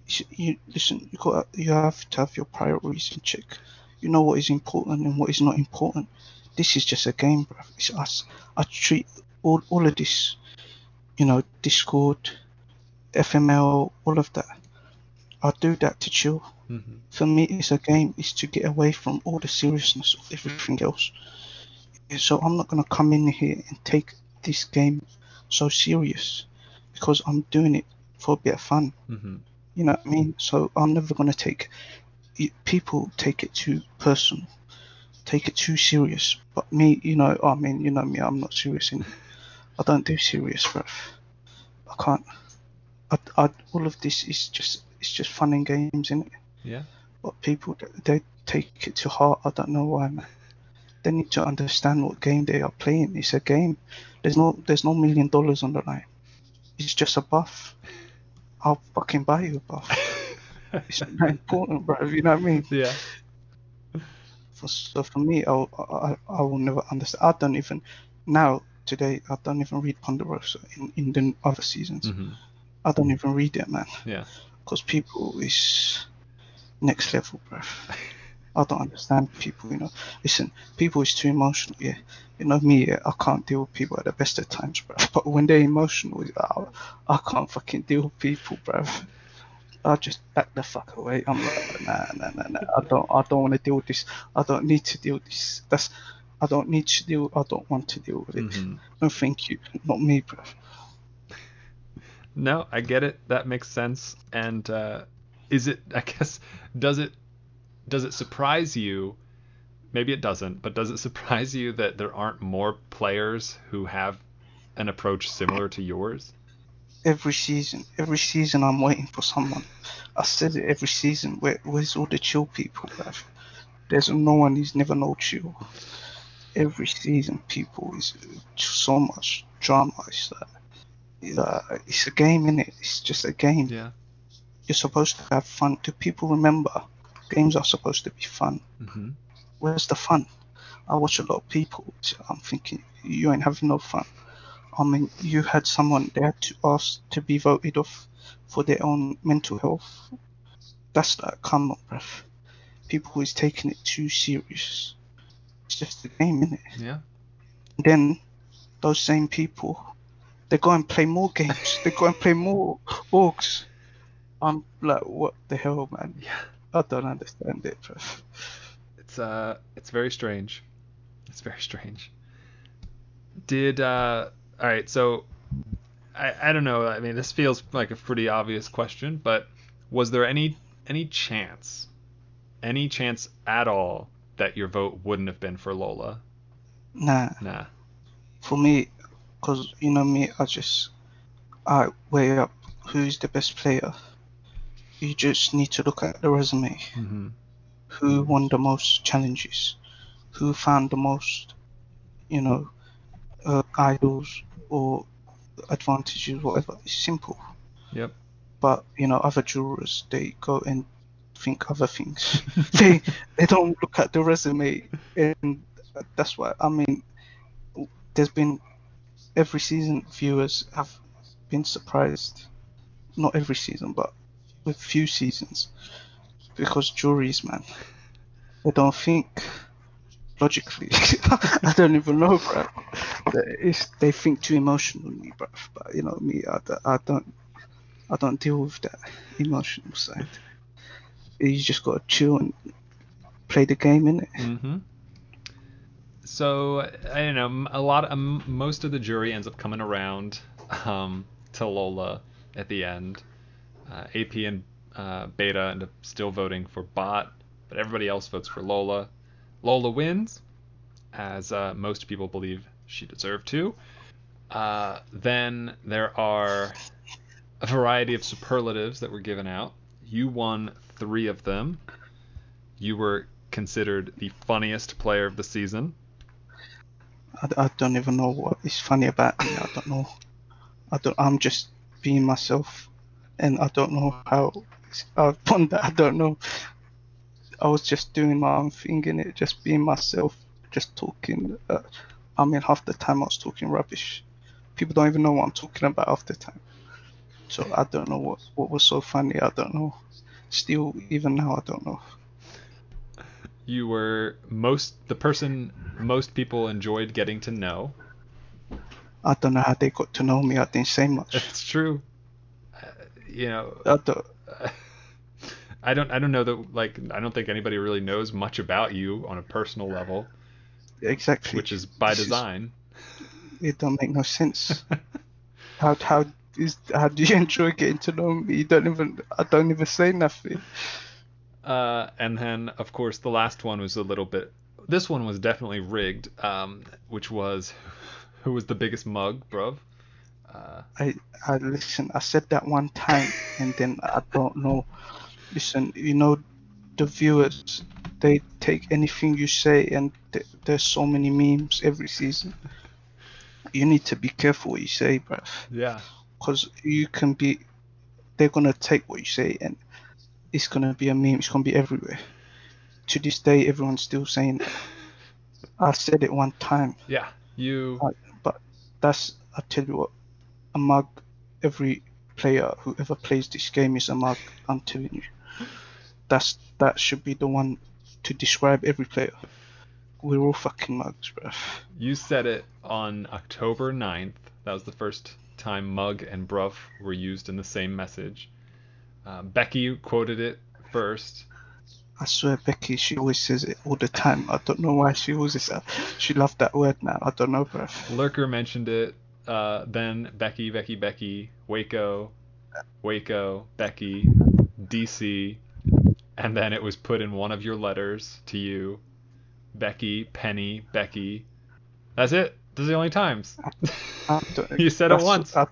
You, you listen. You got you have to have your priorities in check. You know what is important and what is not important. This is just a game, bro. It's us. I treat all all of this, you know, Discord, FML, all of that. I do that to chill. hmm For me, it's a game. It's to get away from all the seriousness of everything else. So I'm not gonna come in here and take this game so serious because I'm doing it for a bit of fun. hmm You know what I mean? So I'm never gonna take. People take it too personal, take it too serious. But me, you know, oh, I mean, you know me, I'm not serious in. I don't do serious stuff. I can't. I, I, all of this is just it's just fun and games, in it. Yeah. But people they take it to heart. I don't know why, man. They need to understand what game they are playing. It's a game. There's no there's no million dollars on the line. It's just a buff. I'll fucking buy you a buff. It's not important, bro. You know what I mean? Yeah. For, so for me, I'll, I I will never understand. I don't even now today. I don't even read Ponderosa in in the other seasons. hmm I don't even read it, man. Yeah. Because people is next level, bro. I don't understand people, you know. Listen, people is too emotional, yeah. You know me, yeah, I can't deal with people at the best of times, bro. But when they're emotional, I, I can't fucking deal with people, bro. I just back the fuck away. I'm like, nah, nah, nah, nah. I don't, I don't want to deal with this. I don't need to deal with this. That's, I don't need to deal. I don't want to deal with it. Mhm. No, thank you. Not me, bro. No, I get it. That makes sense. And uh, is it? I guess does it does it surprise you? Maybe it doesn't, but does it surprise you that there aren't more players who have an approach similar to yours? Every season. Every season, I'm waiting for someone. I said it every season. Where, where's all the chill people, bruv? There's no one who's never no chill. Every season, people is so much drama. It's like, it's, uh, it's a game, in it. It's just a game. Yeah. You're supposed to have fun. Do people remember? Games are supposed to be fun. hmm Where's the fun? I watch a lot of people. so I'm thinking you ain't having no fun. I mean, you had someone they had to ask to be voted off for their own mental health. That's like, come on, bruv. People is taking it too serious. It's just a game, innit? Yeah. Then those same people, they go and play more games. they go and play more orgs. I'm like, what the hell, man? Yeah. I don't understand it, bruv. It's uh, it's very strange. It's very strange. Did uh, all right. So, I I don't know. I mean, this feels like a pretty obvious question, but was there any any chance, any chance at all that your vote wouldn't have been for Lola? Nah. Nah. for me, because you know me, I just I weigh up who's the best player. You just need to look at the resume. hmm Who won the most challenges? Who found the most, you know, idols or advantages, whatever. It's simple. Yep. But you know, other jurors they go and think other things. they they don't look at the resume, and that's why I mean, there's been every season viewers have been surprised. Not every season, but with few seasons, because juries, man, they don't think logically. I don't even know, bro. It's, they think too emotionally. But you know me, I, don't- I don't, I don't deal with that emotional side. You just gotta chill and play the game, innit? hmm So I don't know. A lot, um, most of the jury ends up coming around um, to Lola at the end. Uh, AP and uh, Beta end up still voting for Bot, but everybody else votes for Lola. Lola wins, as uh, most people believe she deserved to. Uh, then there are a variety of superlatives that were given out. You won three of them. You were considered the funniest player of the season. I, I don't even know what is funny about me. I don't know. I don't. I'm just being myself, and I don't know how. I've that. I don't know. I was just doing my own thing in it, just being myself, just talking. Uh, I mean, half the time I was talking rubbish. People don't even know what I'm talking about half the time. So I don't know what what was so funny. I don't know. Still, even now, I don't know. You were most the person most people enjoyed getting to know. I don't know how they got to know me. I didn't say much. It's true. Uh, you know, I don't, I don't I don't know that like I don't think anybody really knows much about you on a personal level, exactly. which is by This is- design. it don't make no sense. how how is how do you enjoy getting to know me? You don't even I don't even say nothing. Uh, and then, of course, the last one was a little bit. This one was definitely rigged, um, which was who was the biggest mug, bruv? Uh, I I listen. I said that one time, and then I don't know. Listen, you know, the viewers they take anything you say, and th- there's so many memes every season. You need to be careful what you say, bro. yeah. because you can be they're gonna take what you say and it's gonna be a meme it's gonna be everywhere to this day everyone's still saying i said it one time Yeah. You. But that's i tell you what a mug every player who ever plays this game is a mug i'm telling you that's that should be the one to describe every player we're all fucking mugs bruv You said it on October 9th. That was the first time Mug and Bruff were used in the same message. Uh, Becky quoted it first. I swear, Becky, she always says it all the time. I don't know why she always uh, she loved that word now. I don't know, bruv. Lurker mentioned it. Uh, then Becky, Becky, Becky, Waco, Waco, Becky, DC, and then it was put in one of your letters to you. Becky, Penny, Becky. That's it. Those are the only times. I don't- You said it once. I,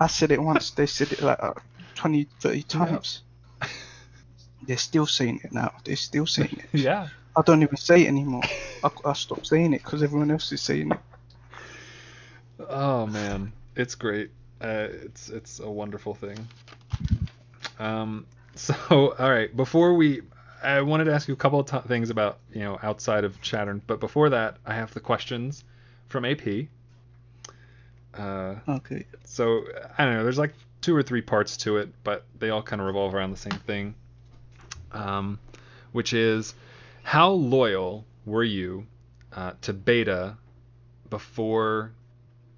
I said it once. They said it like uh, 20, 30 times. They're still saying it now. They're still saying it. yeah. I don't even say it anymore. I, I stopped saying it because everyone else is saying it. Oh man, it's great. Uh, it's it's a wonderful thing. Um, so all right, before we, I wanted to ask you a couple of t- things about you know outside of Chattern, but before that, I have the questions from AP. Uh, Okay. so I don't know. There's like two or three parts to it, but they all kind of revolve around the same thing. Um, which is how loyal were you uh, to Beta before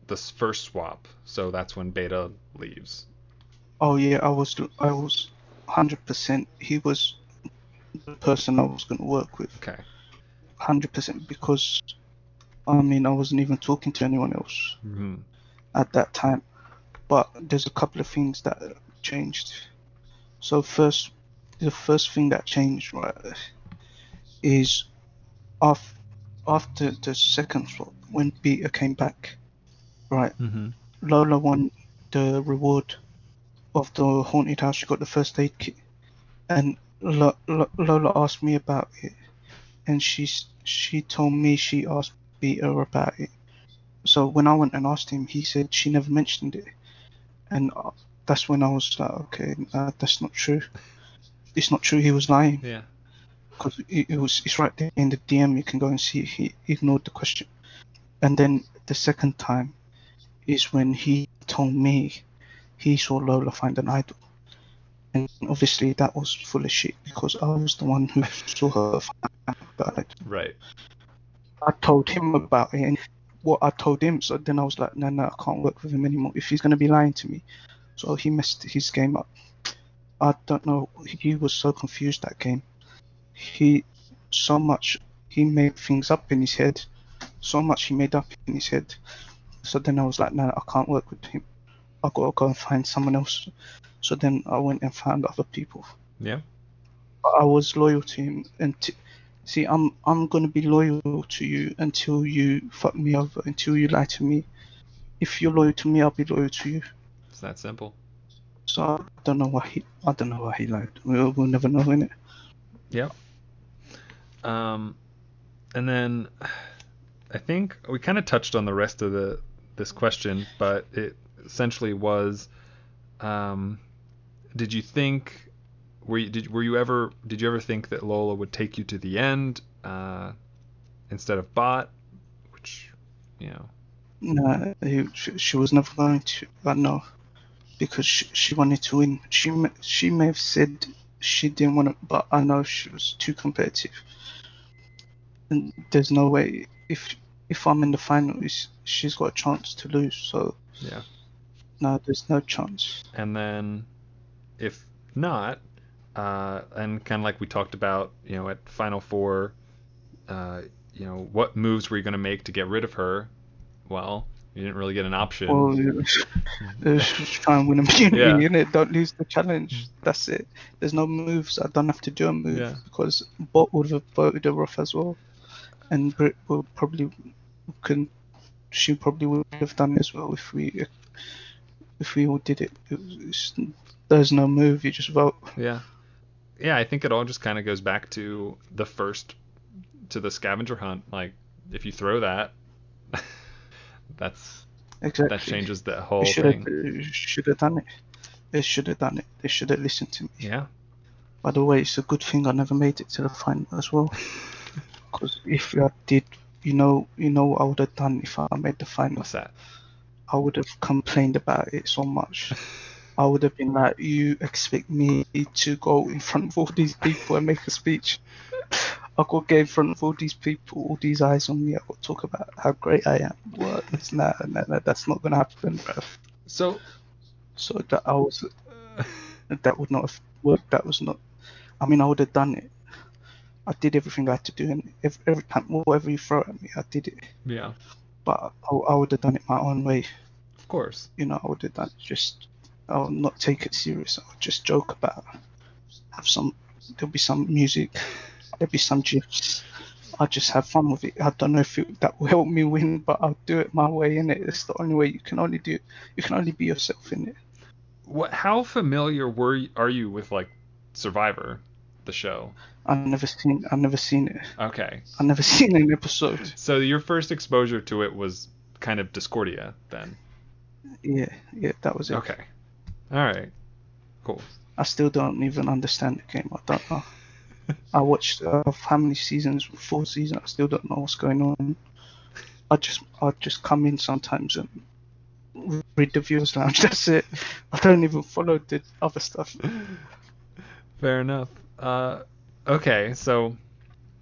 the s- first swap? So that's when Beta leaves. Oh yeah, I was I was 100%. He was the person I was gonna work with. Okay. 100% because I mean I wasn't even talking to anyone else. hmm at that time. But there's a couple of things that changed. So first, the first thing that changed right is af- after the second swap when Beta came back, right? hmm Lola won the reward of the haunted house. She got the first aid kit, and Lo- Lo- Lola asked me about it, and she she told me she asked Beta about it. So when I went and asked him, he said she never mentioned it, and uh, that's when I was like, okay, uh, that's not true. It's not true. He was lying Yeah. because it, it was it's right there in the DM. You can go and see. He ignored the question, and then the second time is when he told me he saw Lola find an idol, and obviously that was full of shit because I was the one who saw her find the idol. Right. I told him about it and what I told him. So then I was like, no, no, I can't work with him anymore if he's gonna be lying to me. So he messed his game up. I don't know. He was so confused that game. He so much he made things up in his head. So much he made up in his head. So then I was like, no, I can't work with him. I gotta go and find someone else. So then I went and found other people. Yeah. I was loyal to him and t- see I'm I'm gonna be loyal to you until you fuck me over, until you lie to me. If you're loyal to me, I'll be loyal to you. It's that simple. So I don't know why he I don't know why he lied. We'll, we'll never know in it. Yep. Um, and then I think we kind of touched on the rest of the this question, but it essentially was, um, did you think were you did were you ever did you ever think that Lola would take you to the end uh, instead of Bot, which you know No, he, she, she was never going to. But no, because she, she wanted to win. She may, she may have said she didn't want to, but I know she was too competitive. And there's no way if if I'm in the finals, she's got a chance to lose. So yeah. No, there's no chance. And then if not, uh, and kind of like we talked about, you know, at Final Four, uh, you know, what moves were you going to make to get rid of her? Well, you didn't really get an option. Well, just try and win immunity, Yeah. innit? Don't lose the challenge. That's it. There's no moves. I don't have to do a move Yeah. because Bot would have voted her off as well, and Brit will probably can. She probably would have done as well if we if we all did it. it was, there's no move. You just vote. Yeah. Yeah, I think it all just kind of goes back to the first to the scavenger hunt. Like if you throw that that's Exactly. that changes the whole should have thing. should have done it. They should have done it. They should have listened to me. Yeah. By the way, it's a good thing I never made it to the final as well. Because if I did, you know, you know what I would have done if I made the final. What's that? I would have complained about it so much. I would have been like, you expect me to go in front of all these people and make a speech. I got to get in front of all these people, all these eyes on me. I got to talk about how great I am. What? It's not, no, no, that's not going to happen, bruv. So So that I was, that would not have worked. That was not. I mean, I would have done it. I did everything I had to do, and every, every time, whatever you throw at me, I did it. yeah, But I, I would have done it my own way. of course. You know, I would have done it just. I would not take it serious. I would just joke about. it. Have some. There'll be some music. There'll be some gifs. I just have fun with it. I don't know if it, that will help me win, but I'll do it my way. In it, it's the only way you can only do. You can only be yourself in it. What how familiar were you, are you with like Survivor, the show? I've never seen. I've never seen it. Okay. I've never seen an episode. So your first exposure to it was kind of Discordia then. Yeah, yeah, that was it. Okay. All right. Cool. I still don't even understand the game. I don't know. I watched uh, how many seasons? Four seasons. I still don't know what's going on. I just, I just come in sometimes and read the viewers lounge. That's it. I don't even follow the other stuff. Fair enough. Uh, okay, so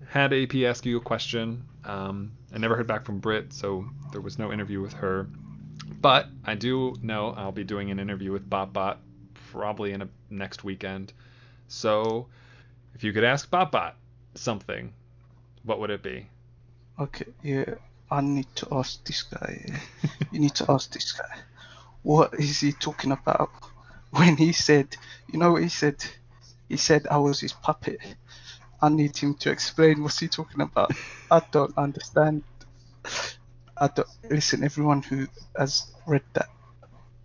had AP ask you a question. Um, I never heard back from Brit, so there was no interview with her. But I do know I'll be doing an interview with BotBot probably in a next weekend. So if you could ask BotBot something, what would it be? Okay, yeah. I need to ask this guy. You need to ask this guy. What is he talking about when he said, you know what he said? He said I was his puppet. I need him to explain what's he talking about. I don't understand. I don't listen. Everyone who has read that,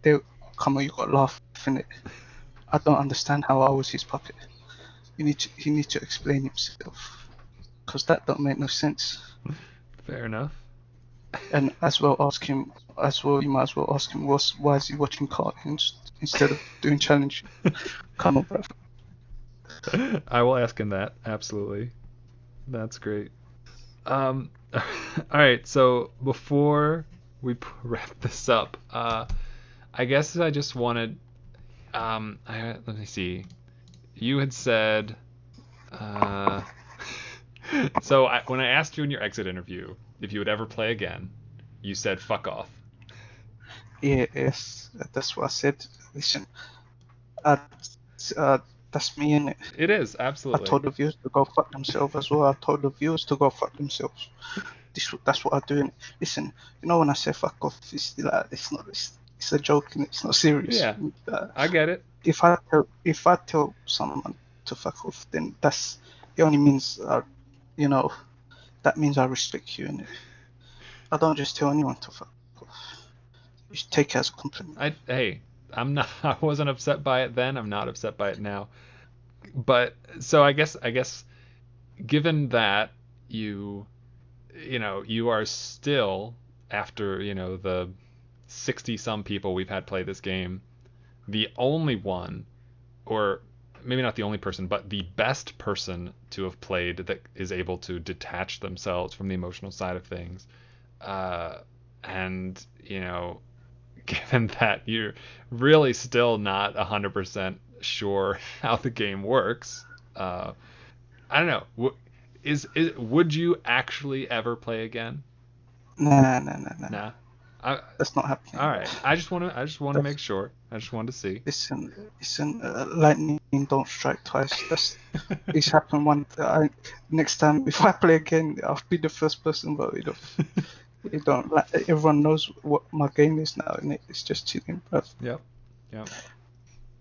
they come on. You got to laugh in it. I don't understand how I was his puppet. You need to. He need to explain himself, cause that don't make no sense Fair enough. and as well ask him as well you might as well ask him what's why is he watching cartoons instead of doing challenge come on bruv I will ask him that absolutely. That's great. Um, all right. So before we wrap this up, uh, I guess I just wanted. Um, I, let me see. You had said. Uh, so I, when I asked you in your exit interview if you would ever play again, you said "fuck off." yes that's what i said listen uh, uh, that's me in it It is absolutely. i told the viewers to go fuck themselves as well i told the viewers to go fuck themselves this that's what i do innit? listen you know when i say fuck off it's like it's not it's, it's a joke and it's not serious Yeah. uh, I get it. if I tell if I tell someone to fuck off, then that's it only means uh, you know that means I respect you and I don't just tell anyone to fuck off. You should take it as a compliment. I hey, I'm not I wasn't upset by it then. I'm not upset by it now. But so I guess I guess given that you you know, you are still after, you know, the 60 some people we've had play this game, the only one or maybe not the only person, but the best person to have played that is able to detach themselves from the emotional side of things. Uh, and you know, given that you're really still not 100% sure how the game works, uh, I don't know. W- Is, is would you actually ever play again? Nah, nah, nah, nah. Nah. I, That's not happening. all right. I just want to. I just want to make sure. I just wanted to see. Listen, listen, uh, lightning don't strike twice. That's it's happened one. I, next time, if I play again, I'll be the first person voted off. You don't like everyone knows what my game is now, and it's just cheating. bruv. Yep. Yep.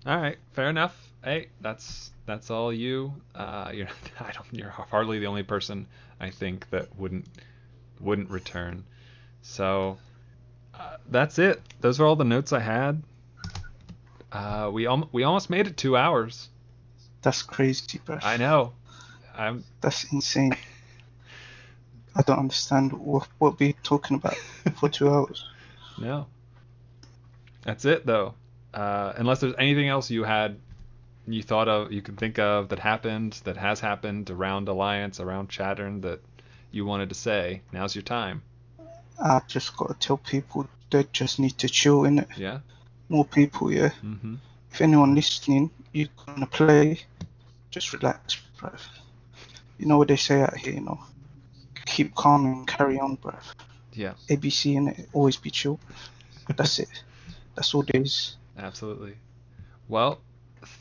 All right. Fair enough. Hey, that's that's all you. Uh, you're I don't. You're hardly the only person I think that wouldn't wouldn't return. So uh, that's it. Those are all the notes I had. Uh, we al- we almost made it two hours. That's crazy, bruv. I know. I'm That's insane. I don't understand what what we're talking about for two hours. no. That's it though. Uh, unless there's anything else you had, you thought of, you can think of that happened, that has happened around Alliance, around Chattern that you wanted to say. Now's your time. I just gotta tell people they just need to chill in it. Yeah. More people, yeah. Mm-hmm. If anyone listening, you're gonna play, just relax, bruv. You know what they say out here, you know. Keep calm and carry on, bruv. Yeah. ABC and it, always be chill. That's it. That's all there is. Absolutely. Well,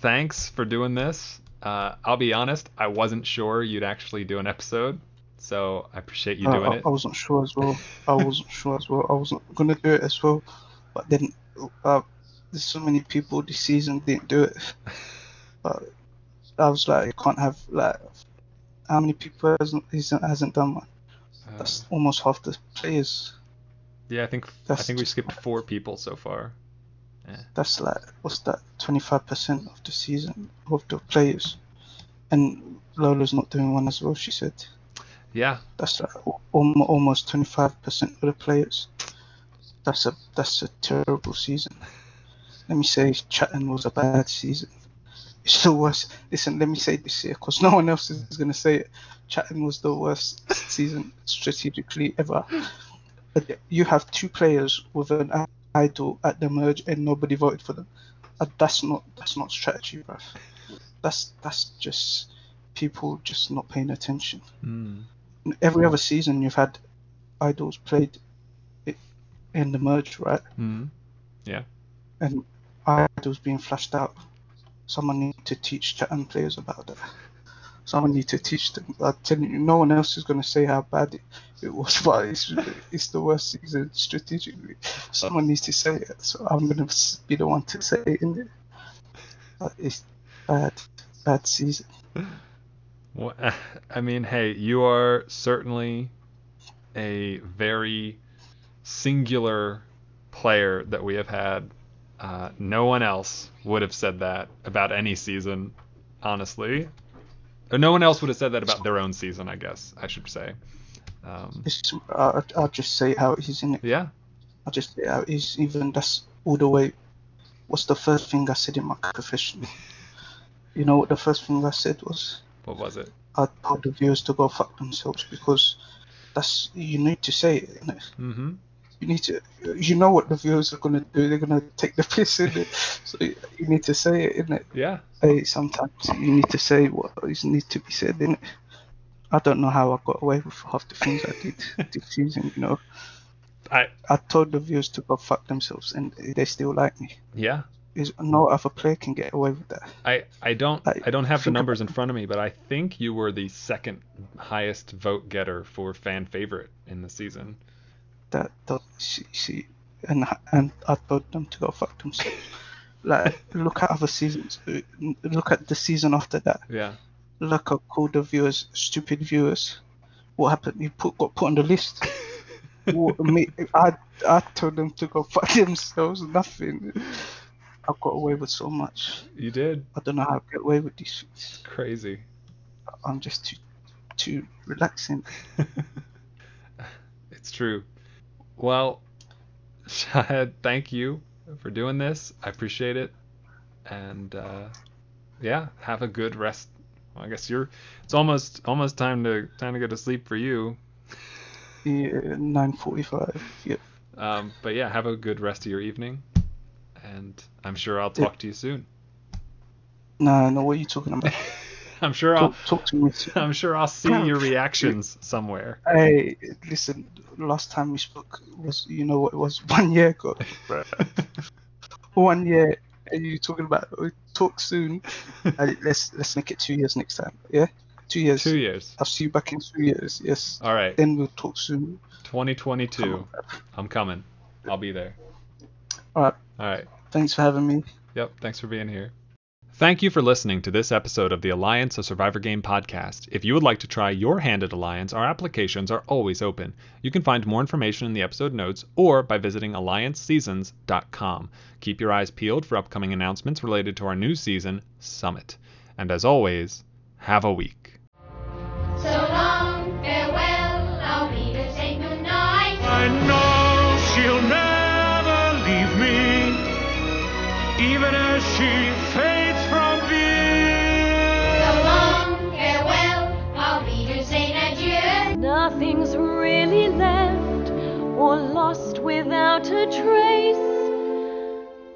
thanks for doing this. Uh, I'll be honest, I wasn't sure you'd actually do an episode, so I appreciate you I, doing I, it. I wasn't sure as well. I wasn't sure as well. I wasn't gonna do it as well, but then uh, there's so many people this season didn't do it. But I was like, I can't have like how many people hasn't, hasn't done one? Uh, That's almost half the players. yeah, I think That's I think we skipped four people so far. Yeah. That's like what's that? 25% of the season of the players, and Lola's not doing one as well. She said Yeah, that's like almost 25% of the players. That's a that's a terrible season. Let me say Chatton was a bad season. It's the worst. Listen, let me say this here because no one else is gonna say it. Chatton was the worst season strategically ever. But you have two players with an idol at the merge and nobody voted for them. Uh, that's not that's not strategy, bruv. That's that's just people just not paying attention Mm. every other season you've had idols played in the merge, right? Mm. And idols being flashed out. Someone need to teach Chatham players about that. Someone need to teach them. I'm telling you, no one else is gonna say how bad it, it was, but it's it's the worst season strategically. Someone needs to say it, so I'm gonna be the one to say it in it. It's bad, bad season. Well, I mean, hey, you are certainly a very singular player that we have had. Uh, no one else would have said that about any season, honestly. Or no one else would have said that about their own season, I guess I should say. Um, It's, uh, I'll just say how it is in it. yeah. I'll just say how it is. Even that's all the way. What's the first thing I said in my confession? You know what the first thing I said was? What was it? I told the viewers to go fuck themselves because that's you need to say it. Innit? Mm-hmm. You need to. You know what the viewers are gonna do. They're gonna take the piss in it. So you need to say it, innit? Yeah. Hey, sometimes you need to say what is need to be said, in it I don't know how I got away with half the things I did this season. You know, I I told the viewers to go fuck themselves, and they still like me. yeah. Is no other player can get away with that. I, I don't I I don't have the numbers in front of me, but I think you were the second highest vote getter for fan favorite in the season. That, see, see, and and I told them to go fuck themselves. like look at other seasons. Uh, look at the season after that. Yeah. Look how cool the viewers, stupid viewers. What happened? You put got put on the list. What- me, I I told them to go fuck themselves. Nothing. I got away with so much. You did. I don't know how I get away with these things. Crazy. I'm just too too relaxing. It's true. Well, Shahid, thank you for doing this. I appreciate it. And uh, yeah, have a good rest. Well, I guess you're. It's almost almost time to time to go to sleep for you. Yeah, 9:45. Yeah. Um, but yeah, have a good rest of your evening. And I'm sure I'll talk to you soon. Nah, no, what are you talking about? I'm sure I'll. Talk, talk to me. I'm sure I'll see your reactions somewhere. Hey, listen. Last time we spoke was, you know what it was, one year ago. one year, and you talking about talk soon. Uh, let's let's make it two years next time. Yeah, two years. Two years. I'll see you back in two years. Yes. All right. Then we'll talk soon. 2022. I'm coming. I'll be there. All right. All right. Thanks for having me. Yep. Thanks for being here. Thank you for listening to this episode of the Alliance of Survivor Game podcast. If you would like to try your hand at Alliance, our applications are always open. You can find more information in the episode notes or by visiting allianceseasons.com. Keep your eyes peeled for upcoming announcements related to our new season, Summit. And as always, have a week. So long, farewell, I'll be to say goodnight. I know without a trace.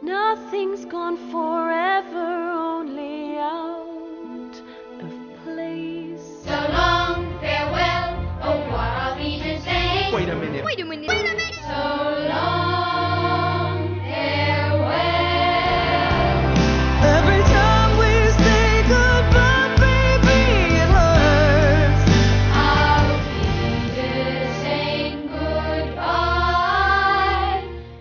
Nothing's gone forever, only out of place. So long, farewell, au revoir, I'll be to say. Wait a minute. Wait a minute.